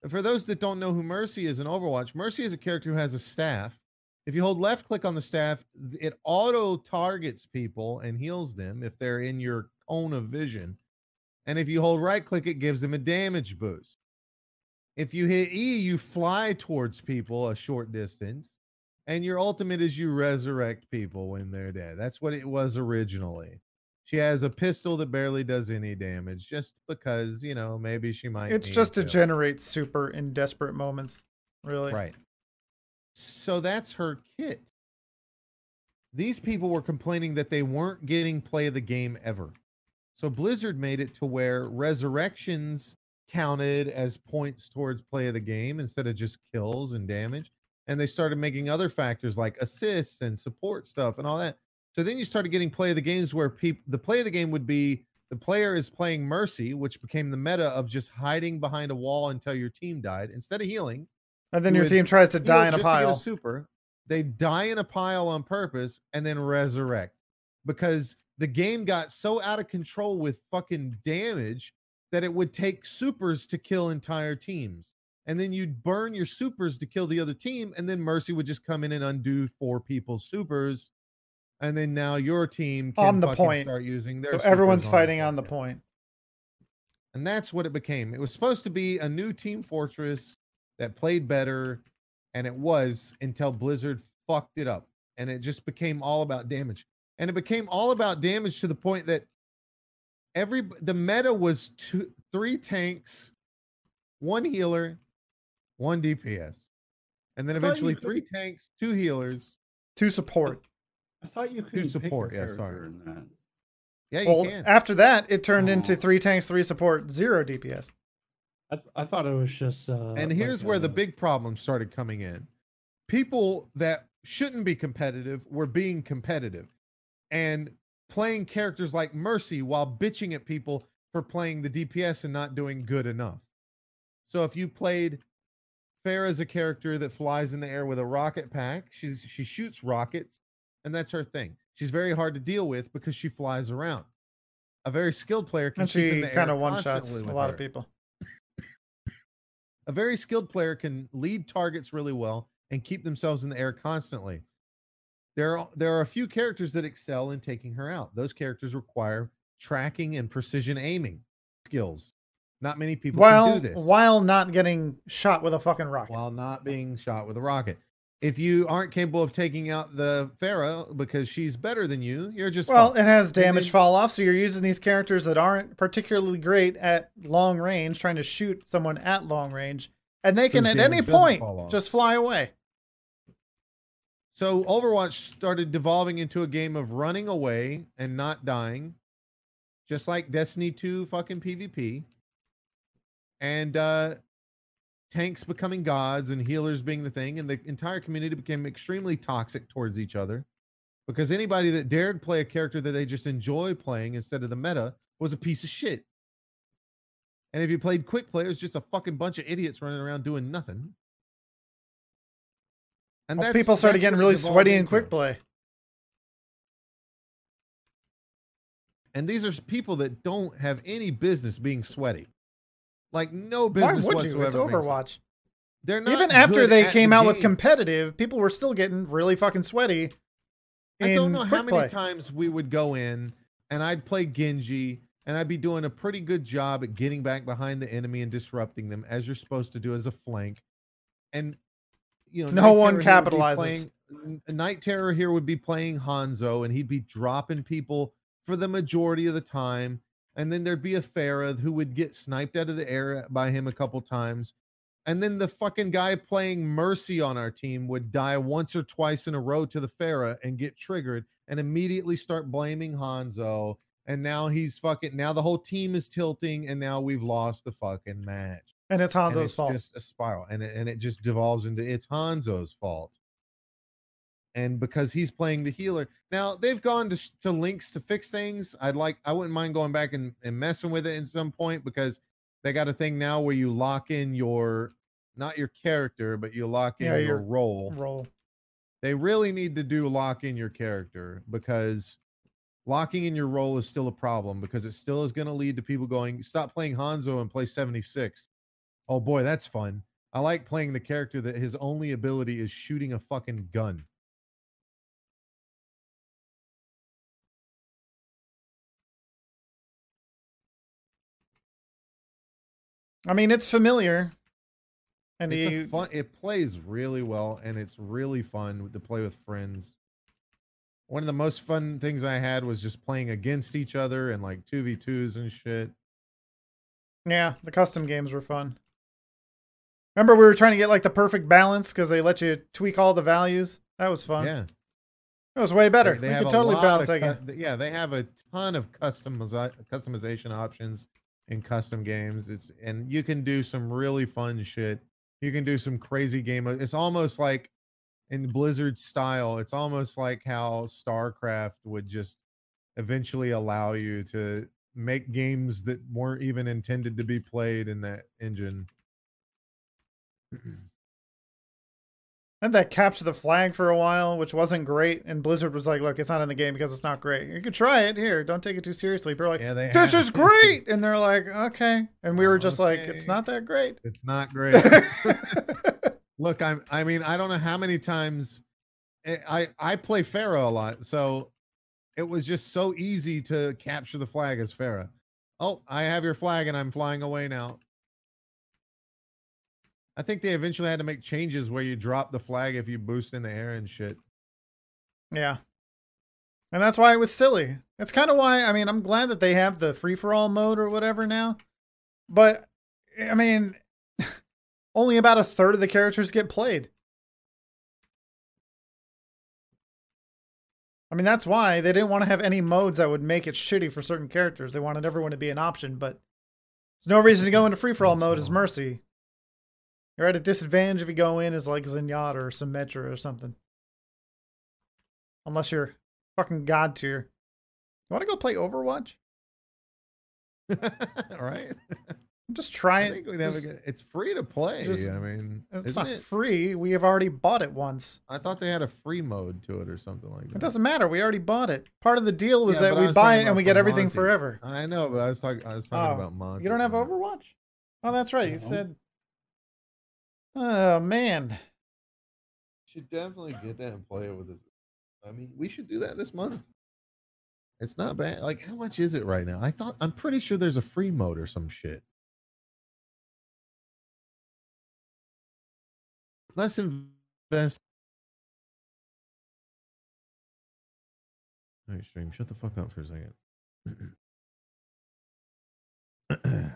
And For those that don't know who Mercy is in Overwatch, Mercy is a character who has a staff. If you hold left click on the staff, it auto targets people and heals them if they're in your cone of vision. And if you hold right click, it gives them a damage boost. If you hit E, you fly towards people a short distance and your ultimate is you resurrect people when they're dead. That's what it was originally. She has a pistol that barely does any damage just because, you know, maybe she might. it's just to generate super in desperate moments. Really. Right. So that's her kit. These people were complaining that they weren't getting play of the game ever. So Blizzard made it to where resurrections counted as points towards play of the game instead of just kills and damage. And they started making other factors like assists and support stuff and all that. So then you started getting play of the games where people the play of the game would be the player is playing Mercy, which became the meta of just hiding behind a wall until your team died instead of healing And then You your would team tries to die in a pile. super. They die in a pile on purpose and then resurrect because the game got so out of control with fucking damage that it would take supers to kill entire teams. And then you'd burn your supers to kill the other team, and then Mercy would just come in and undo four people's supers. And then now your team can On the point. start using their So everyone's fighting on the target. point. And that's what it became. It was supposed to be a new Team Fortress that played better, and it was until Blizzard fucked it up. And it just became all about damage. And it became all about damage to the point that every the meta was two three tanks, one healer, one DPS. And then I thought eventually could- three tanks, two healers. two support. I thought you could support, yeah, sorry. in that. Yeah, you Well, can. after that, it turned into Oh. three tanks, three support, zero DPS. I, th- I thought it was just. Uh, and like here's where the big problem started coming in. People that shouldn't be competitive were being competitive and playing characters like Mercy while bitching at people for playing the DPS and not doing good enough. So if you played Pharah's a character that flies in the air with a rocket pack, she's she shoots rockets, and that's her thing. She's very hard to deal with because she flies around. A very skilled player can And she kind of one shots a lot her of people. a very skilled player can lead targets really well and keep themselves in the air constantly. There are there are a few characters that excel in taking her out. Those characters require tracking and precision aiming skills. Not many people While can do this while not getting shot with a fucking rocket. while not being shot with a rocket. If you aren't capable of taking out the Pharah because she's better than you, you're just Well, fucked. it has damage then- fall off, so you're using these characters that aren't particularly great at long range, trying to shoot someone at long range, and they can at any point just fly away. So Overwatch started devolving into a game of running away and not dying, just like Destiny 2 fucking PvP. And uh tanks becoming gods and healers being the thing, and the entire community became extremely toxic towards each other because anybody that dared play a character that they just enjoy playing instead of the meta was a piece of shit. And if you played quick play, it was just a fucking bunch of idiots running around doing nothing. And Well, people started getting really sweaty in quick play. And these are people that don't have any business being sweaty. Like no Why business would you? It's. Overwatch. They're not Even after they came the out with competitive, people were still getting really fucking sweaty. I don't know how many play. times we would go in and I'd play Genji and I'd be doing a pretty good job at getting back behind the enemy and disrupting them as you're supposed to do as a flank. And you know, No Night one Terror here would be capitalizes. playing- Night Terror here would be playing Hanzo and he'd be dropping people for the majority of the time. And then there'd be a Pharah who would get sniped out of the air by him a couple times. And then the fucking guy playing Mercy on our team would die once or twice in a row to the Pharah and get triggered and immediately start blaming Hanzo. And now he's fucking now the whole team is tilting and now we've lost the fucking match. And it's And Hanzo's it's fault. just a spiral. And it, and it just devolves into it's Hanzo's fault. And because he's playing the healer. Now they've gone to, to links to fix things. I'd like I wouldn't mind going back and, and messing with it at some point because they got a thing now where you lock in your not your character, but you lock in Yeah, your your- role. Roll. They really need to do lock in your character because locking in your role is still a problem because it still is going to lead to people going, stop playing Hanzo and play 76. Oh boy, that's fun. I like playing the character that his only ability is shooting a fucking gun. I mean, it's familiar. And It's a fun, it plays really well and it's really fun to play with friends. One of the most fun things I had was just playing against each other and like 2v2s and shit. yeah, the custom games were fun. Remember, we were trying to get like the perfect balance because they let you tweak all the values. That was fun. Yeah. It was way better. They, they have could totally balance game. cu- yeah, they have a ton of customiza- customization options in custom games. It's and you can do some really fun shit. You can do some crazy game. Uh, it's almost like in Blizzard style. It's almost like how StarCraft would just eventually allow you to make games that weren't even intended to be played in that engine. Had that capture the flag for a while, which wasn't great. And Blizzard was like, "Look, it's not in the game because it's not great. You could try it here. Don't take it too seriously." People are like, yeah, "This have- is great," and they're like, "Okay." And we were just like, "It's not that great." It's not great. Look, I'm. I mean, I don't know how many times eh, I I play Pharah a lot, so it was just so easy to capture the flag as Pharah. Oh, I have your flag, and I'm flying away now. I think they eventually had to make changes where you drop the flag if you boost in the air and shit. yeah, and that's why it was silly. It's kind of why I mean I'm glad that they have the free for all mode or whatever now, but I mean, only about a third of the characters get played. I mean, that's why they didn't want to have any modes that would make it shitty for certain characters. They wanted everyone to be an option, but there's no reason to go into free for all mode as. Mercy. You're at a disadvantage if you go in as like Zenyatta or Symmetra or something. Unless you're fucking god tier. You want to go play Overwatch? All right. Just try it. think we'd have a Just- good, it's free to play. just- I mean, it's isn't it? free. We have already bought it once. I thought they had a free mode to it or something like that. It doesn't matter. We already bought it. Part of the deal was Yeah, that we was buy it and we get everything Monty. forever. I know, but I was talking. I was talking Oh, about Monty. You don't have. Overwatch? Oh, that's right. You No. said. Oh man. Should definitely get that and play it with us. I mean, we should do that this month. It's not bad. Like, how much is it right now? I thought I'm pretty sure there's a free mode or some shit. Let's invest. All right, stream. Shut the fuck up for a second.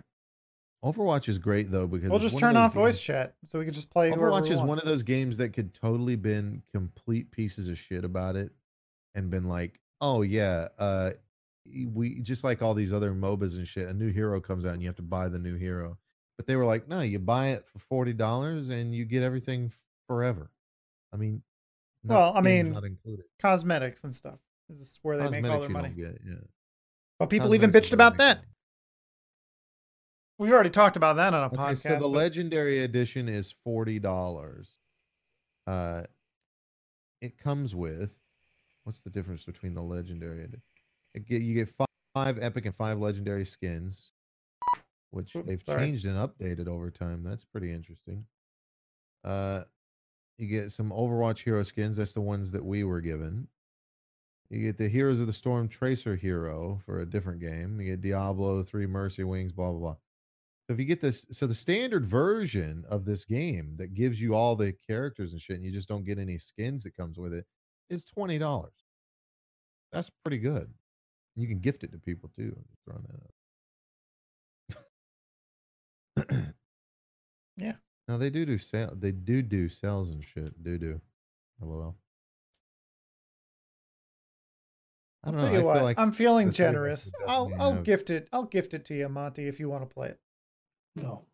Overwatch is great though because We'll just of turn off voice chat so we can just play Overwatch is want. one of those games that could totally been complete pieces of shit about it and been like, oh yeah, uh we just like all these other MOBAs and shit, a new hero comes out and you have to buy the new hero. But they were like, no, you buy it for forty dollars and you get everything forever. I mean, not- Well, I mean, not included. Cosmetics and stuff. This is where they make all their money. get, yeah. But people even bitched about that. money. We've already talked about that on a Okay, podcast. so the but- legendary edition is forty dollars. Uh, it comes with what's the difference between the legendary? It get, you get five, five epic and five legendary skins, which they've sorry. changed and updated over time. That's pretty interesting. Uh, you get some Overwatch hero skins. That's the ones that we were given. You get the Heroes of the Storm Tracer hero for a different game. You get Diablo, three Mercy Wings, blah blah blah. So if you get this, so the standard version of this game that gives you all the characters and shit, and you just don't get any skins that comes with it, is twenty dollars. That's pretty good. You can gift it to people too. I'm just throwing that up. Yeah. Now they do do sale. They do do sales and shit. Do do. LOL. I I'll don't tell know. you I what, feel like I'm feeling the three of us generous. I'll I'll gift it. I'll gift it to you, Monty, if you want to play it. No.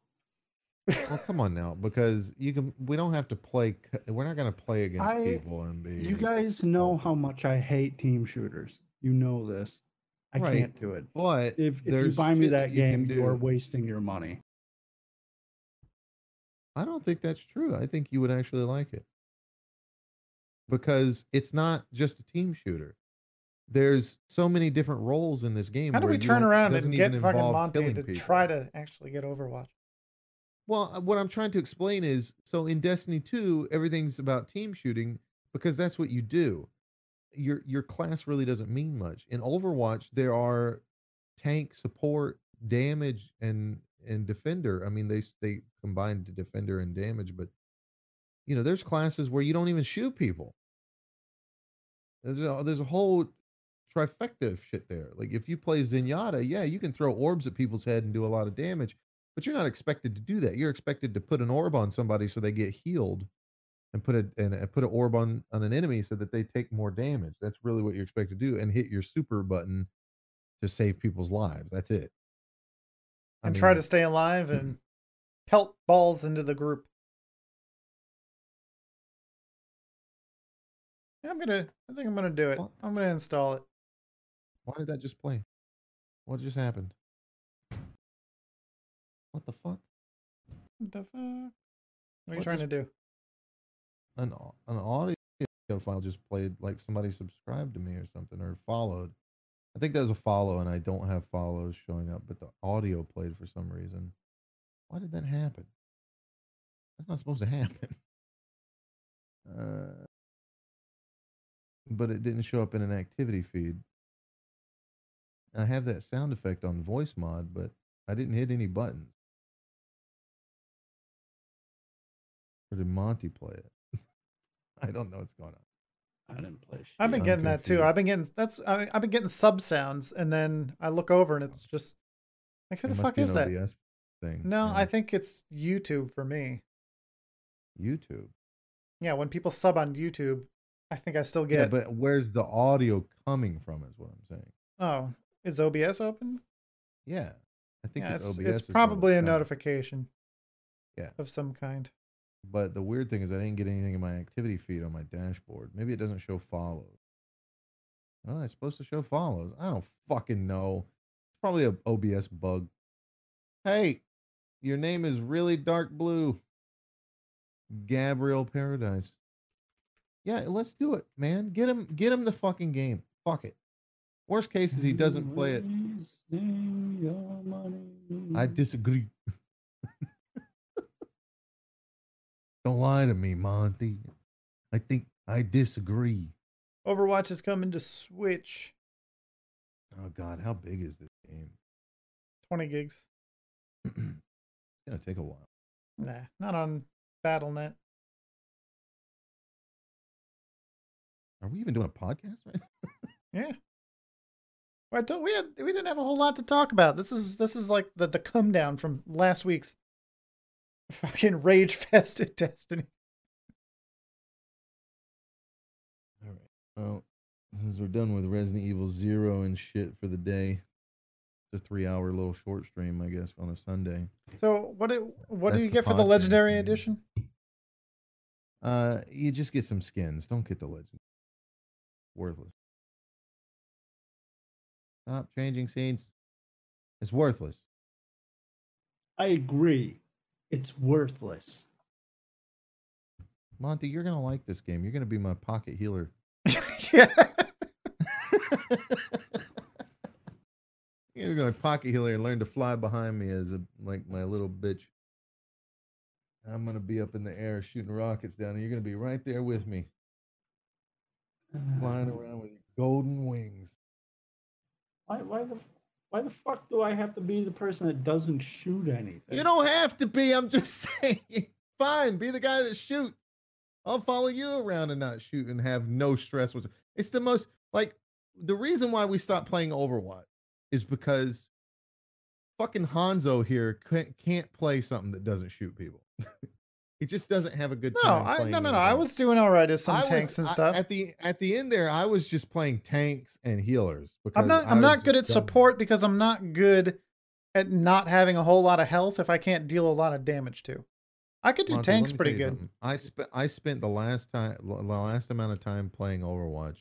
well, come on now, because you can. We don't have to play. We're not going to play against I- people and be. You guys know how much I hate team shooters. You know this. I Right. can't do it. But If, if you buy me that you game, you are wasting your money. I don't think that's true. I think you would actually like it because it's not just a team shooter. There's so many different roles in this game. How do we turn around and get fucking Monty to people. try to actually get Overwatch? Well, uh, what I'm trying to explain is so in Destiny 2, everything's about team shooting because that's what you do. Your your class really doesn't mean much. In Overwatch, there are tank support, damage, and and defender. I mean, they they combine to defender and damage, but you know, there's classes where you don't even shoot people. There's a, there's a whole trifecta of shit there. Like if you play Zenyatta, yeah, you can throw orbs at people's head and do a lot of damage, but you're not expected to do that. You're expected to put an orb on somebody so they get healed, and put a and put an orb on on an enemy so that they take more damage. That's really what you're expected to do, and hit your super button to save people's lives. That's it. I And try to stay alive and mm-hmm. pelt balls into the group. I'm gonna. I think I'm gonna do it. I'm gonna install it. Why did that just play? What just happened? What the fuck? What the fuck? What are you trying to do? An an audio file just played like somebody subscribed to me or something or followed. I think that was a follow, and I don't have follows showing up, but the audio played for some reason. Why did that happen? That's not supposed to happen. Uh, but it didn't show up in an activity feed. I have that sound effect on Voicemod, but I didn't hit any buttons. Or did Monty play it? I don't know what's going on. I didn't play. I've been. I'm getting that too. I've been getting that's. I, I've been getting sub sounds, and then I look over and it's just like, who It the fuck is that? OBS thing. No, yeah. I think it's YouTube for me. YouTube. Yeah, when people sub on YouTube, I think I still get. Yeah, get. but where's the audio coming from? Is what I'm saying. oh, is OBS open? Yeah, I think Yeah, it's, it's, OBS. it's probably a notification. Yeah. Of some kind. But the weird thing is, I didn't get anything in my activity feed on my dashboard. Maybe it doesn't show follows. Well, it's supposed to show follows. I don't fucking know. It's probably a OBS bug. Hey, your name is really dark blue. Gabriel Paradise. Yeah, let's do it, man. Get him, get him the fucking game. Fuck it. Worst case is he doesn't play it. Wasting your money. I disagree. Don't lie to me, Monty. I think I disagree. Overwatch is coming to Switch. Oh God, how big is this game? 20 gigs. it's gonna take a while. Nah, not on BattleNet. Are we even doing a podcast right now? Yeah. I told, we had we didn't have a whole lot to talk about. This is this is like the the come down from last week's fucking rage fest at Destiny. All right. Well, since we're done with Resident Evil Zero and shit for the day, it's a three-hour little short stream, I guess, on a Sunday. So what do what do you get for the legendary yeah. edition? Uh, you just get some skins. Don't get the legend. Worthless. Stop changing scenes. It's worthless. I agree. It's worthless. Monty, you're gonna like this game. You're gonna be my pocket healer. yeah. You're gonna pocket healer and learn to fly behind me as a like my little bitch. I'm gonna be up in the air shooting rockets down, and you're gonna be right there with me, uh, flying around with your golden wings. Why, why the why the fuck do I have to be the person that doesn't shoot anything? You don't have to be. I'm just saying. Fine, be the guy that shoots. I'll follow you around and not shoot and have no stress. It's the most like the reason why we stopped playing Overwatch is because fucking Hanzo here can't, can't play something that doesn't shoot people. he just doesn't have a good No, time. I playing no no no. I was doing all right as some I was- tanks and I- stuff. at the at the end there. I was just playing tanks and healers. Because I'm not I I'm not good at done. support because I'm not good at not having a whole lot of health if I can't deal a lot of damage to. I could do Monty, tanks pretty good. something. I spent I spent the last time the last amount of time playing Overwatch.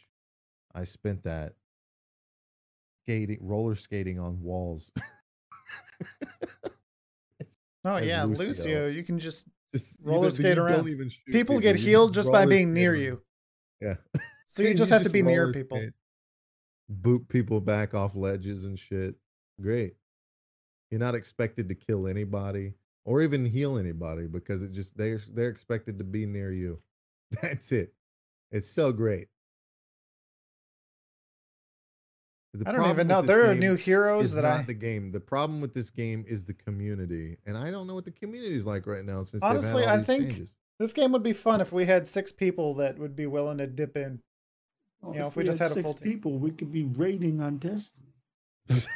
I spent that skating roller skating on walls. Oh yeah, Lucio. Lucio. You can just Just Roller skate around. even shoot people get healed just by being near around. you. Yeah. So you just have to be near people. skate, Boot people back off ledges and shit. Great. You're not expected to kill anybody or even heal anybody because it just they're they're expected to be near you. That's it. It's so great. The I don't even know. There are new heroes is that not I the game. The problem with this game is the community, and I don't know what the community is like right now. Since Honestly, had I think- changes. this game would be fun if we had six people that would be willing to dip in. Well, you know, if we just had a six full team. people, we could be raiding on Destiny.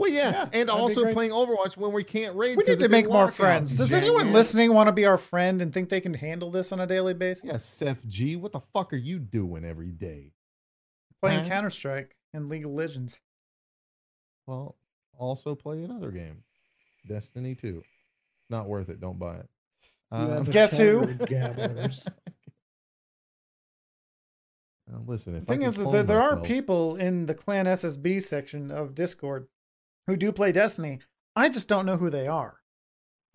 Well, yeah, Yeah, and also playing Overwatch when we can't raid. We need 'cause to make more friends. Does you anyone listening want to be our friend and think they can handle this on a daily basis? Yeah, Seth G, what the fuck are you doing every day? Playing Huh? Counter Strike and League of Legends. Well, also play another game, Destiny Two. Not worth it. Don't buy it. You Um, have a Guess who? tablet, Gabblers. uh, listen, if The thing can is, that clone there, there are people in the Clan SSB section of Discord who do play Destiny. I just don't know who they are.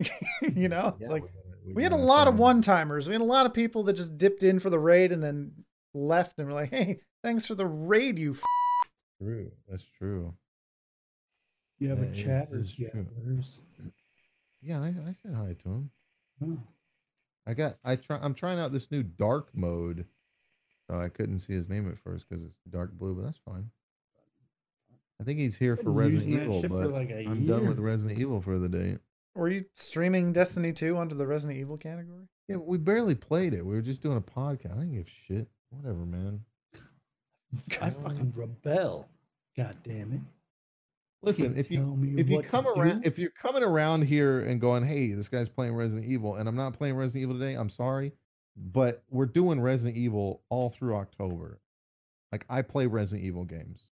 you know, Yeah, like we gotta- we had a lot of one timers. We had a lot of people that just dipped in for the raid and then left and were like, "Hey, thanks for the raid, you." F-. True, that's true. You have a That is- chat is true. Gabblers. Yeah, I, I said hi to him. Oh. I got I try I'm trying out this new dark mode. So I couldn't see his name at first because it's dark blue, but that's fine. I think he's here for Resident Evil, but like a I'm done with. Resident Evil for the day. Were you streaming Destiny 2 under the Resident Evil category? Yeah, we barely played it. We were just doing a podcast. I didn't give shit. Whatever, man. I fucking rebel. God damn it. Listen, Can't if you if you come around do. if you're coming around here and going, hey, this guy's playing Resident Evil, and I'm not playing Resident Evil today, I'm sorry. But we're doing Resident Evil all through October. Like I play Resident Evil games.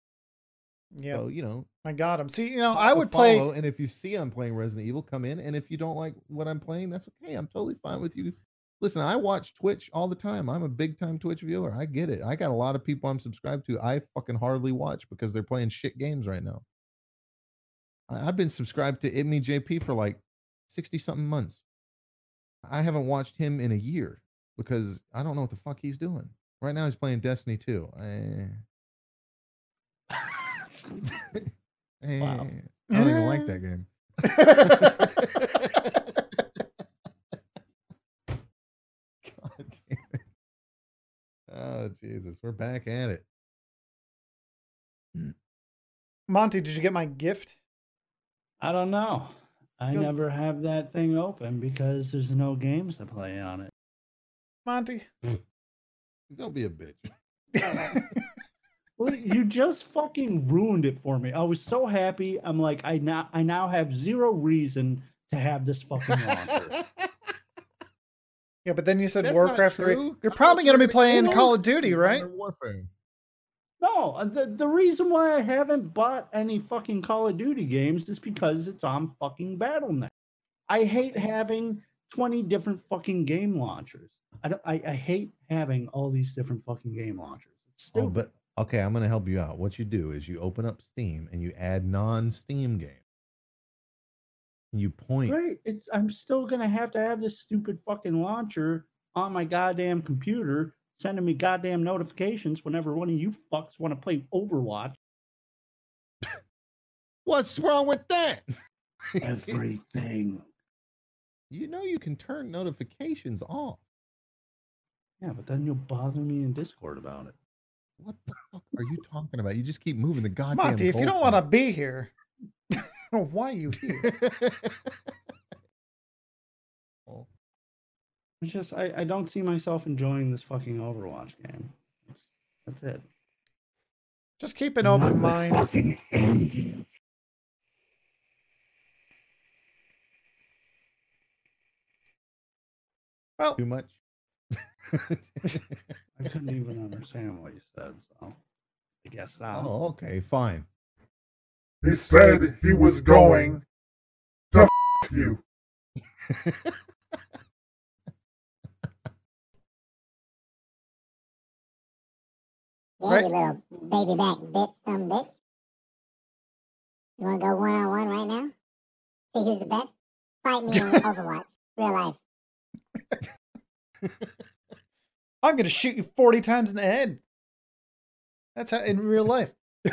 Yeah, So, you know, I got him. See, you know, I follow- would play. and if you see I'm playing Resident Evil, come in. And if you don't like what I'm playing, that's okay. I'm totally fine with you. Listen, I watch Twitch all the time. I'm a big time Twitch viewer. I get it. I got a lot of people I'm subscribed to. I fucking hardly watch because they're playing shit games right now. I- I've been subscribed to itmeJP for like 60 something months. I haven't watched him in a year because I don't know what the fuck he's doing. Right now he's playing Destiny 2. Eh. Eh, Wow. I don't even like that game. God damn it. Jesus. We're back at it. Mm. Monty, did you get my gift? I don't know. I You'll- never have that thing open because there's no games to play on it. Monty. Don't be a bitch. Well, you just fucking ruined it for me. I was so happy. I'm like, I now I now have zero reason to have this fucking launcher. Yeah, but then you said That's Warcraft 3. You're probably going to be playing gonna Call of Duty, right? Warfare. No, uh, the, the reason why I haven't bought any fucking Call of Duty games is because it's on fucking BattleNet. I hate having 20 different fucking game launchers. I, don't, I, I hate having all these different fucking game launchers. It's stupid. Oh, but okay, I'm gonna help you out. What you do is you open up Steam and you add non-Steam games. You point. Right. It's I'm still gonna have to have this stupid fucking launcher on my goddamn computer, sending me goddamn notifications whenever one of you fucks want to play Overwatch. What's wrong with that? Everything. you know you can turn notifications off. Yeah, but then you'll bother me in Discord about it. What the fuck are you talking about? You just keep moving the goddamn. Monty, if you don't want to be here, why are you here? It's just I, I don't see myself enjoying this fucking Overwatch game. That's, that's it. Just keep an open mind. Well, Too much. I couldn't even understand what you said, so I guess not. oh, okay, fine. He said he was going to f- you. Yeah, Right. you little baby back bitch, some bitch. You wanna go one on one right now? See who's the best? Fight me in Overwatch, real life. I'm going to shoot you 40 times in the head. That's how in real life.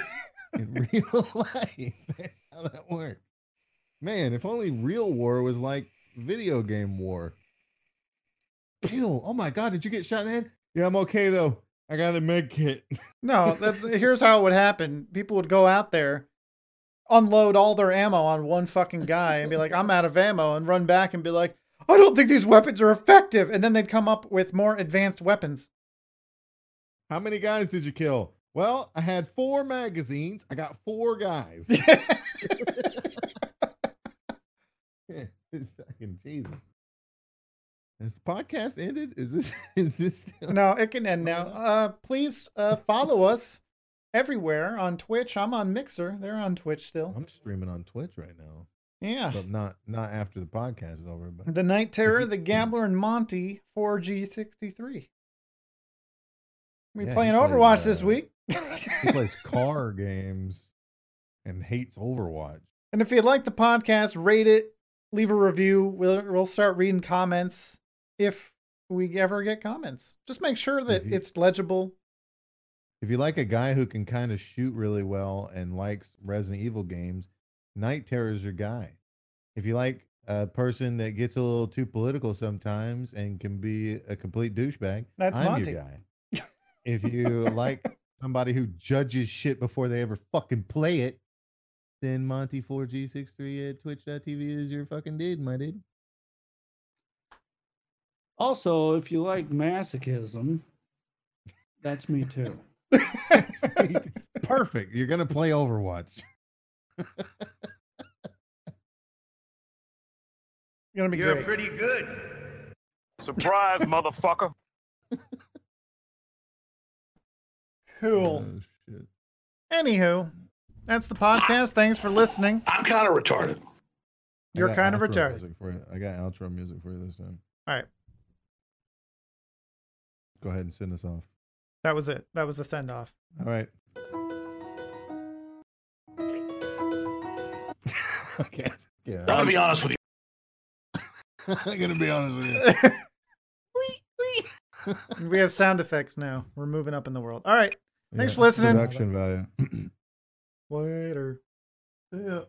In real life, that's how that works. Man, if only real war was like video game war. Ew, oh my god, did you get shot in the head? Yeah, I'm okay though. I got a med kit. No, that's here's how it would happen. People would go out there, unload all their ammo on one fucking guy, and be like, "I'm out of ammo," and run back and be like, "I don't think these weapons are effective," and then they'd come up with more advanced weapons. How many guys did you kill? Well, I had four magazines. I got four guys. Fucking Jesus. Has the podcast ended? Is this is this still no, it can end now. Uh, please uh, follow us everywhere on Twitch. I'm on Mixer. They're on Twitch still. I'm streaming on Twitch right now. Yeah. But not not after the podcast is over, but The Night Terror, The Gambler, and Monty 4G63. We Yeah, he playing plays, Overwatch this uh, week. He plays car games and hates Overwatch. and if you like the podcast, rate it, leave a review. We'll we'll start reading comments if we ever get comments. Just make sure that you- it's legible. If you like a guy who can kind of shoot really well and likes Resident Evil games, Night Terror is your guy. If you like a person that gets a little too political sometimes and can be a complete douchebag, That's I'm Monty. your guy. if you like somebody who judges shit before they ever fucking play it, then Monty4G63 at twitch.tv is your fucking dude, my dude. Also, if you like masochism, that's me too. Perfect. You're going to play Overwatch. gonna be You're great. pretty good. Surprise, motherfucker. Cool. Oh, shit. Anywho, that's the podcast. Thanks for listening. I'm kind of retarded. You're kind of retarded. music For you. I got outro music for you this time. All right. Go ahead and send us off. That was it. That was the send off. All right. okay. Yeah. I'm gonna be honest with you. I'm gonna be honest with you. we have sound effects now. We're moving up in the world. All right. Thanks Yeah, for listening. Production value. Later. yeah.